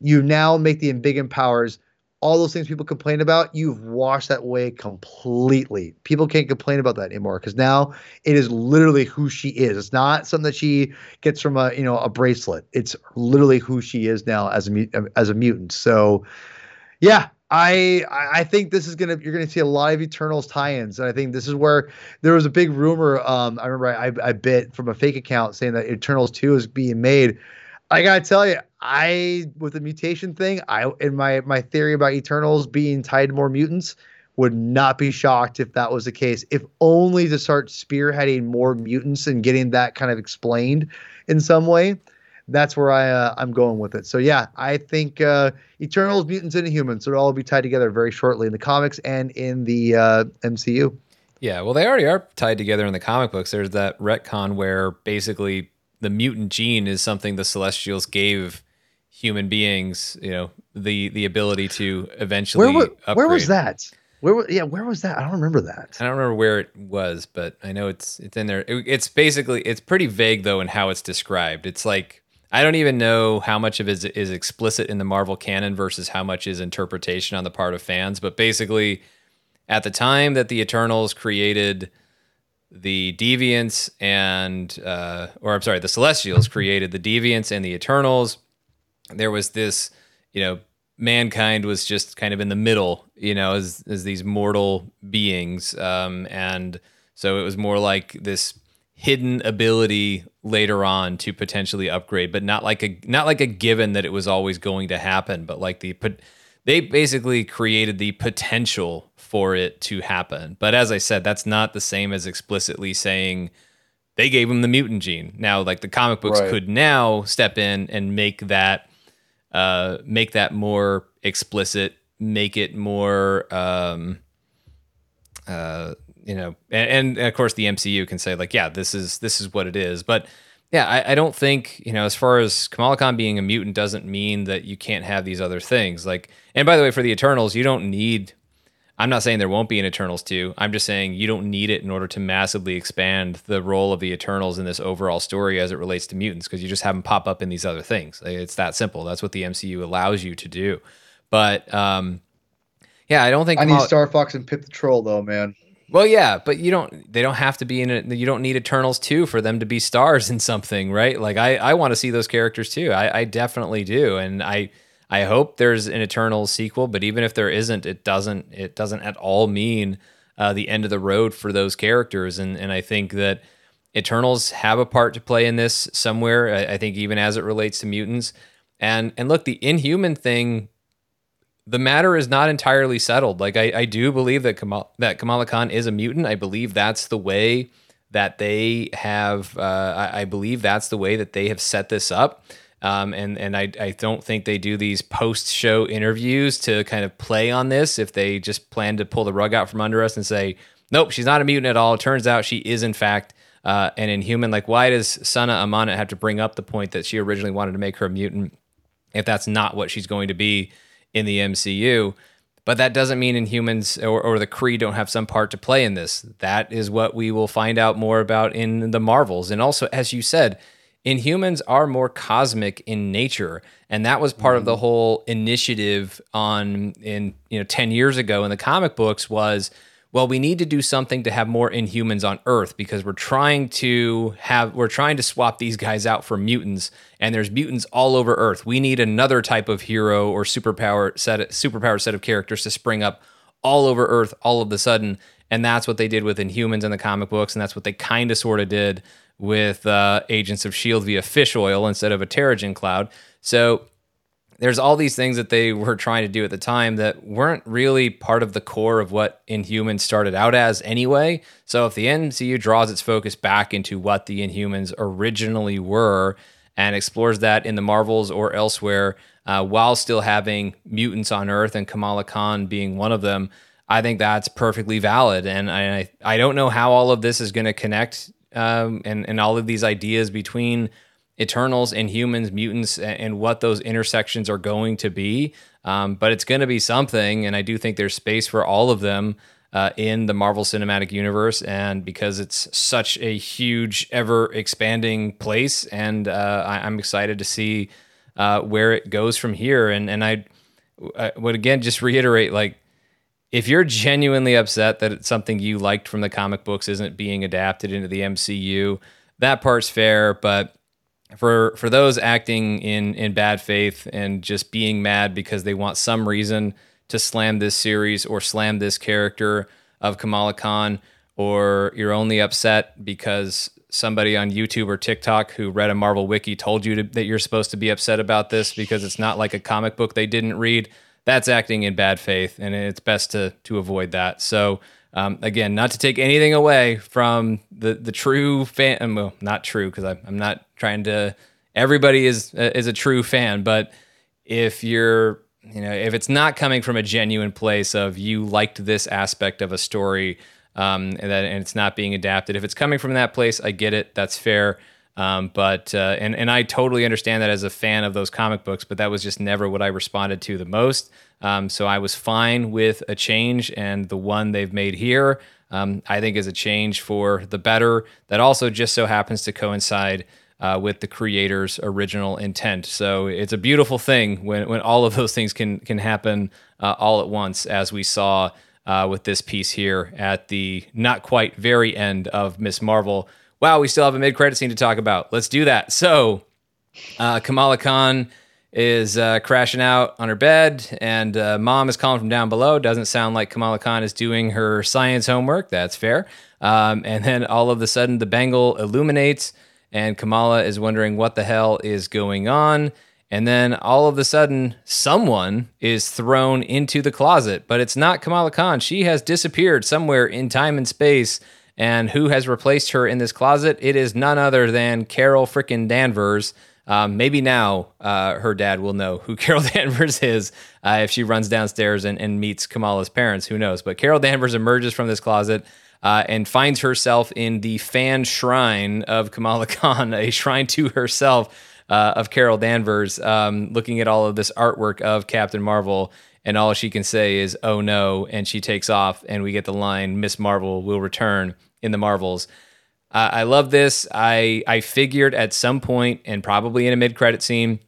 you now make the Embiggen powers all those things people complain about, you've washed that away completely. People can't complain about that anymore because now it is literally who she is. It's not something that she gets from a you know a bracelet. It's literally who she is now as a as a mutant. So, yeah, I I think this is gonna you're gonna see a lot of Eternals tie-ins, and I think this is where there was a big rumor. Um, I remember I I bit from a fake account saying that Eternals two is being made. I gotta tell you, I with the mutation thing, I in my my theory about Eternals being tied to more mutants would not be shocked if that was the case. If only to start spearheading more mutants and getting that kind of explained in some way. That's where I uh, I'm going with it. So yeah, I think uh, Eternals, mutants, and humans will all be tied together very shortly in the comics and in the uh, MCU. Yeah, well, they already are tied together in the comic books. There's that retcon where basically the mutant gene is something the Celestials gave human beings, you know, the the ability to eventually where, were, where was that? Where yeah, where was that? I don't remember that. I don't remember where it was, but I know it's it's in there. It, it's basically it's pretty vague though in how it's described. It's like I don't even know how much of it is, is explicit in the Marvel canon versus how much is interpretation on the part of fans. But basically, at the time that the Eternals created the Deviants and, uh, or I'm sorry, the Celestials created the Deviants and the Eternals there was this, you know, mankind was just kind of in the middle, you know, as as these mortal beings, um, and so it was more like this hidden ability later on to potentially upgrade, but not like a not like a given that it was always going to happen, but like the they basically created the potential for it to happen. But as I said, that's not the same as explicitly saying they gave him the mutant gene. Now, like the comic books right. could now step in and make that uh, make that more explicit, make it more, um, uh, you know, and, and, of course the MCU can say like, yeah, this is this is what it is. But yeah, I, I don't think you know, as far as Kamala Khan being a mutant doesn't mean that you can't have these other things. Like, and by the way, for the Eternals, you don't need I'm not saying there won't be an Eternals 2. I'm just saying you don't need it in order to massively expand the role of the Eternals in this overall story as it relates to mutants because you just have them pop up in these other things. It's that simple. That's what the MCU allows you to do. But um, yeah, I don't think I need Star Fox and Pip the Troll though, man. Well, yeah, but you don't. They don't have to be in it. You don't need Eternals two for them to be stars in something, right? Like I, I want to see those characters too. I, I definitely do, and I I hope there's an Eternal sequel, but even if there isn't, it doesn't it doesn't at all mean uh, the end of the road for those characters. And and I think that Eternals have a part to play in this somewhere. I, I think even as it relates to mutants. And and look, the Inhuman thing, the matter is not entirely settled. Like I, I do believe that Kamal, that Kamala Khan is a mutant. I believe that's the way that they have. Uh, I, I believe that's the way that they have set this up. Um, and and I, I don't think they do these post show interviews to kind of play on this if they just plan to pull the rug out from under us and say, nope, she's not a mutant at all. It turns out she is, in fact, uh, an inhuman. Like, why does Sana Amanat have to bring up the point that she originally wanted to make her a mutant if that's not what she's going to be in the MCU? But that doesn't mean Inhumans or, or the Kree don't have some part to play in this. That is what we will find out more about in the Marvels. And also, as you said, Inhumans are more cosmic in nature, and that was part mm. of the mm. whole initiative on in you know ten years ago in the comic books was well, we need to do something to have more Inhumans on Earth because we're trying to have we're trying to swap these guys out for mutants, and there's mutants all over Earth. We need another type of hero or superpower set superpower set of characters to spring up all over Earth all of the sudden, and that's what they did with Inhumans in the comic books, and that's what they kind of sort of did with uh, Agents of Shield via fish oil instead of a Terrigen cloud. So there's all these things that they were trying to do at the time that weren't really part of the core of what Inhumans started out as anyway. So if the MCU draws its focus back into what the Inhumans originally were and explores that in the Marvels or elsewhere, uh, while still having mutants on Earth and Kamala Khan being one of them, I think that's perfectly valid. And I I don't know how all of this is going to connect um, and and all of these ideas between Eternals and humans, mutants, and what those intersections are going to be. Um, but it's going to be something, and I do think there's space for all of them uh, in the Marvel Cinematic Universe, and because it's such a huge, ever expanding place, and uh, I, am excited to see uh, where it goes from here. And and I, I would again just reiterate, like, if you're genuinely upset that it's something you liked from the comic books isn't being adapted into the MCU, that part's fair, but for for those acting in in bad faith and just being mad because they want some reason to slam this series or slam this character of Kamala Khan, or you're only upset because somebody on YouTube or TikTok who read a Marvel wiki told you to, that you're supposed to be upset about this because it's not like a comic book they didn't read. That's acting in bad faith, and it's best to to avoid that. So um, again, not to take anything away from the the true fan. Well, not true because I'm not trying to. Everybody is uh, is a true fan, but if you're you know if it's not coming from a genuine place of you liked this aspect of a story um, and that and it's not being adapted, if it's coming from that place, I get it. That's fair. Um, but uh, and and I totally understand that as a fan of those comic books, but that was just never what I responded to the most. Um, so I was fine with a change, and the one they've made here, um, I think, is a change for the better. That also just so happens to coincide uh, with the creator's original intent. So it's a beautiful thing when when all of those things can can happen uh, all at once, as we saw. Uh, with this piece here at the not quite very end of Ms. Marvel, wow, we still have a mid credit scene to talk about. Let's do that. So, uh, Kamala Khan is uh, crashing out on her bed, and uh, mom is calling from down below. Doesn't sound like Kamala Khan is doing her science homework. That's fair. Um, and then all of a sudden, the bangle illuminates, and Kamala is wondering what the hell is going on. And then all of a sudden, someone is thrown into the closet, but it's not Kamala Khan. She has disappeared somewhere in time and space and who has replaced her in this closet? It is none other than Carol frickin' Danvers. Um, maybe now uh, her dad will know who Carol Danvers is uh, if she runs downstairs and, and, meets Kamala's parents. Who knows? But Carol Danvers emerges from this closet uh, and finds herself in the fan shrine of Kamala Khan, a shrine to herself uh, of Carol Danvers, um, looking at all of this artwork of Captain Marvel and all she can say is "Oh no," and she takes off, and we get the line "Ms. Marvel will return" in the Marvels. Uh, I love this. I I figured at some point, and probably in a mid credit scene,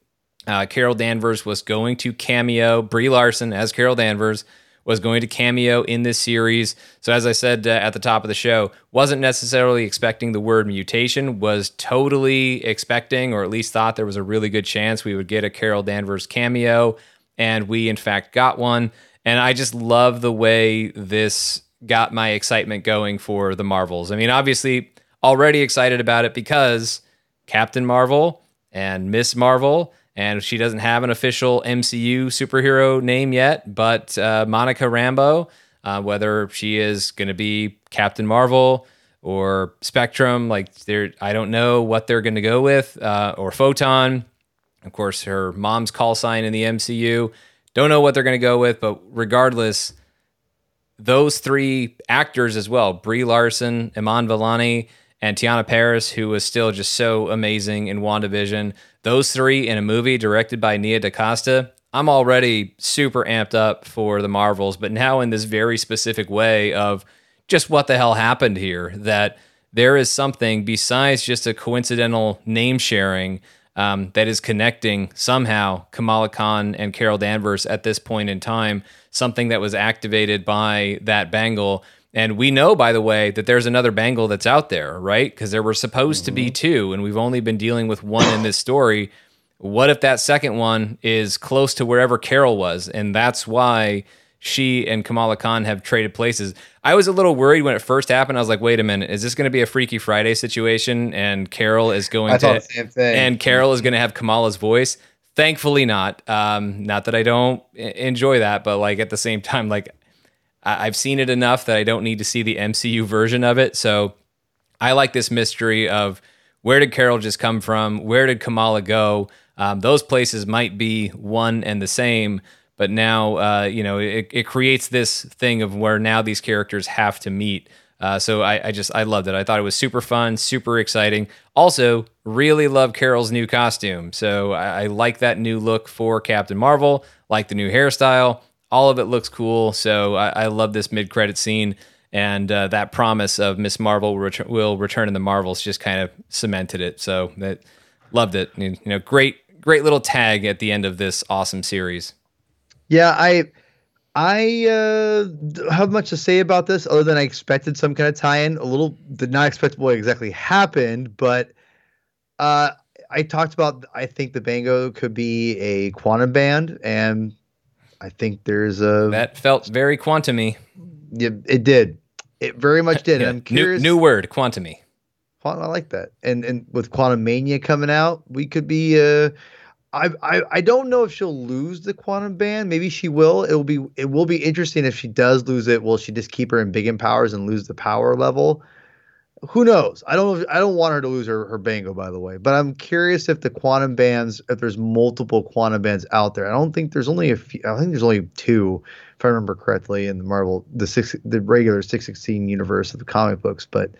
uh, Carol Danvers was going to cameo. Brie Larson as Carol Danvers was going to cameo in this series. So as I said uh, at the top of the show, wasn't necessarily expecting the word mutation. Was totally expecting, or at least thought there was a really good chance we would get a Carol Danvers cameo and we in fact got one. And I just love the way this got my excitement going for the Marvels. I mean, obviously, already excited about it because Captain Marvel and Ms. Marvel, and she doesn't have an official MCU superhero name yet, but uh, Monica Rambeau, uh, whether she is going to be Captain Marvel or Spectrum, like they I don't know what they're going to go with, uh, or Photon. Of course, her mom's call sign in the MCU. Don't know what they're going to go with, but regardless, those three actors as well Brie Larson, Iman Vellani, and Teyonah Parris, who was still just so amazing in WandaVision. Those three in a movie directed by Nia DaCosta. I'm already super amped up for the Marvels, but now in this very specific way of just what the hell happened here, that there is something besides just a coincidental name sharing um, that is connecting somehow Kamala Khan and Carol Danvers at this point in time, something that was activated by that bangle. And we know, by the way, that there's another bangle that's out there, right? Because there were supposed mm-hmm. to be mm-hmm. two, and we've only been dealing with one in this story. What if that second one is close to wherever Carol was? And that's why she and Kamala Khan have traded places. I was a little worried when it first happened. I was like, wait a minute, is this going to be a Freaky Friday situation? And Carol is going I to, and Carol is going to have Kamala's voice. Thankfully, not. Um, not that I don't enjoy that, but like at the same time, like I- I've seen it enough that I don't need to see the MCU version of it. So I like this mystery of where did Carol just come from? Where did Kamala go? Um, those places might be one and the same but now uh, you know it, it creates this thing of where now these characters have to meet. Uh, so I, I, just I loved it. I thought it was super fun, super exciting. Also, really love Carol's new costume. So I, I like that new look for Captain Marvel. Like the new hairstyle. All of it looks cool. So I, I love this mid credit scene. And uh, that promise of Ms. Marvel will return, will return in the Marvels just kind of cemented it. So that loved it. You know, great, great little tag at the end of this awesome series. Yeah, I I uh, have much to say about this other than I expected some kind of tie-in. A little did not expect what exactly happened, but uh, I talked about I think the Bango could be a quantum band, and I think there's a that felt very quantumy. Yeah, it did. It very much did. yeah. I'm curious. New, new word, quantumy. I like that. And and with Quantumania coming out, we could be uh I, I I don't know if she'll lose the quantum band. Maybe she will. It will be it will be interesting if she does lose it. Will she just keep her embiggen powers and lose the power level? Who knows? I don't. I don't want her to lose her, her bango, by the way. But I'm curious if the quantum bands, if there's multiple quantum bands out there. I don't think there's only a few. I think there's only two, if I remember correctly, in the Marvel the six the regular six sixteen universe of the comic books. But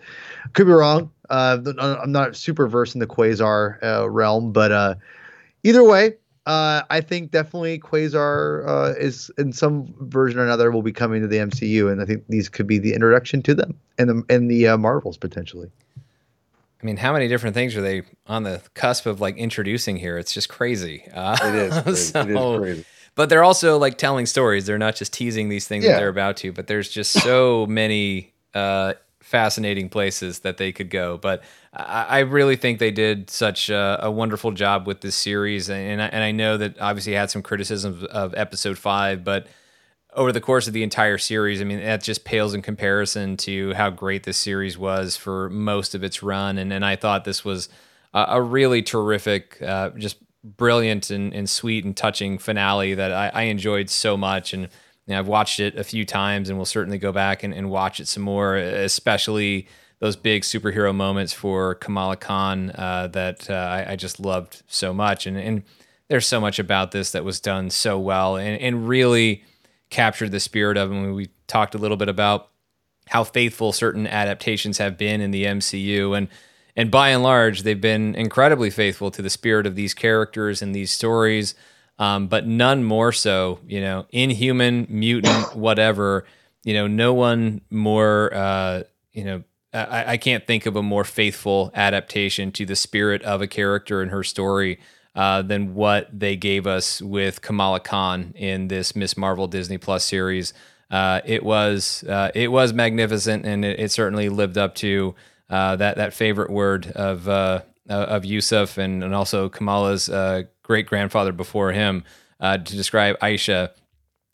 could be wrong. Uh, I'm not super versed in the quasar uh, realm, but uh, either way, uh, I think definitely Quasar uh, is in some version or another will be coming to the MCU, and I think these could be the introduction to them and the and the uh, Marvels potentially. I mean, how many different things are they on the cusp of like introducing here? It's just crazy. Uh, it is. Crazy. so, it is crazy. But they're also like telling stories. They're not just teasing these things yeah. that they're about to. But there's just so many uh, fascinating places that they could go. But I, really think they did such a, a, wonderful job with this series, and I, and I know that obviously had some criticisms of, of episode five, but over the course of the entire series, I mean, that just pales in comparison to how great this series was for most of its run. And, and I thought this was a, a really terrific, uh, just brilliant and, and sweet and touching finale that I, I enjoyed so much. And you know, I've watched it a few times and will certainly go back and, and watch it some more, especially those big superhero moments for Kamala Khan uh, that uh, I, I, just loved so much. And, and, there's so much about this that was done so well and, and really captured the spirit of it. We talked a little bit about how faithful certain adaptations have been in the MCU. And and by and large, they've been incredibly faithful to the spirit of these characters and these stories um, but none more so. You know, inhuman, mutant, whatever. You know, no one more. Uh, you know, I, I, can't think of a more faithful adaptation to the spirit of a character in her story uh, than what they gave us with Kamala Khan in this Ms. Marvel Disney Plus series. Uh, it was uh, it was magnificent, and it, it certainly lived up to uh, that that favorite word of uh, of Yusuf and, and also Kamala's uh, great grandfather before him uh, to describe Aisha.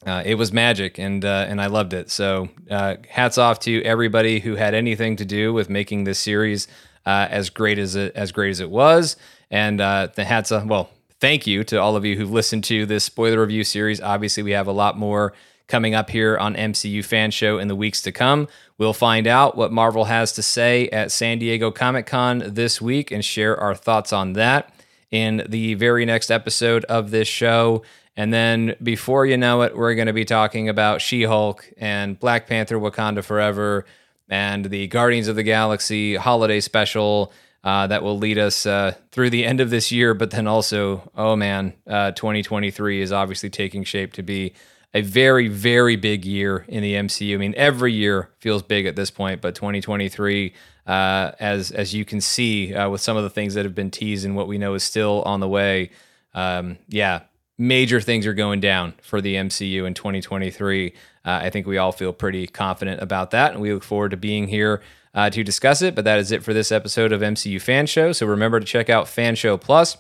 Uh, it was magic, and uh, and I loved it. So uh, hats off to everybody who had anything to do with making this series uh, as great as it as great as it was. And uh, the hats off. Well, thank you to all of you who've listened to this spoiler review series. Obviously, we have a lot more coming up here on MCU Fan Show in the weeks to come. We'll find out what Marvel has to say at San Diego Comic Con this week and share our thoughts on that in the very next episode of this show. And then before you know it, we're going to be talking about She Hulk and Black Panther Wakanda Forever and the Guardians of the Galaxy holiday special uh, that will lead us uh, through the end of this year. But then also, oh man, uh, 2023 is obviously taking shape to be a very, very big year in the MCU. I mean, every year feels big at this point, but 2023 uh, as as you can see uh, with some of the things that have been teased and what we know is still on the way. Um, yeah, major things are going down for the MCU in 2023. Uh, I think we all feel pretty confident about that, and we look forward to being here uh, to discuss it. But that is it for this episode of MCU Fan Show. So remember to check out Fan Show Plus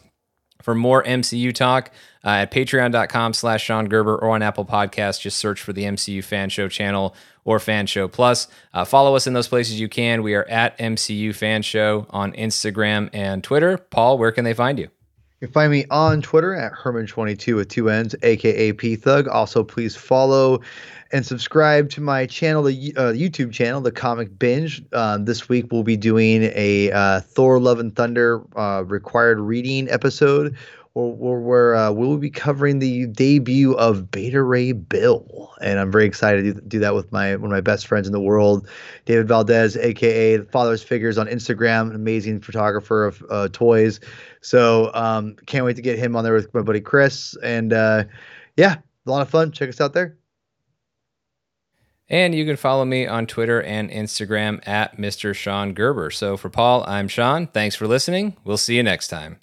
for more MCU talk uh, at patreon.com slash Sean Gerber or on Apple Podcasts. Just search for the MCU Fan Show channel or Fan Show Plus. Uh, follow us in those places you can. We are at MCU Fan Show on Instagram and Twitter. Paul, where can they find you? You can find me on Twitter at Hermann22 with two N's, aka P Thug. Also, please follow and subscribe to my channel, the uh, YouTube channel, The Comic Binge. Um, this week we'll be doing a uh, Thor: Love and Thunder uh, required reading episode, where, where uh, we'll be covering the debut of Beta Ray Bill, and I'm very excited to do that with my one of my best friends in the world, David Valdez, aka Father's Figures on Instagram, an amazing photographer of uh, toys. So um, can't wait to get him on there with my buddy Chris, and uh, yeah, a lot of fun. Check us out there. And you can follow me on Twitter and Instagram at Mr. Sean Gerber. So for Paul, I'm Sean. Thanks for listening. We'll see you next time.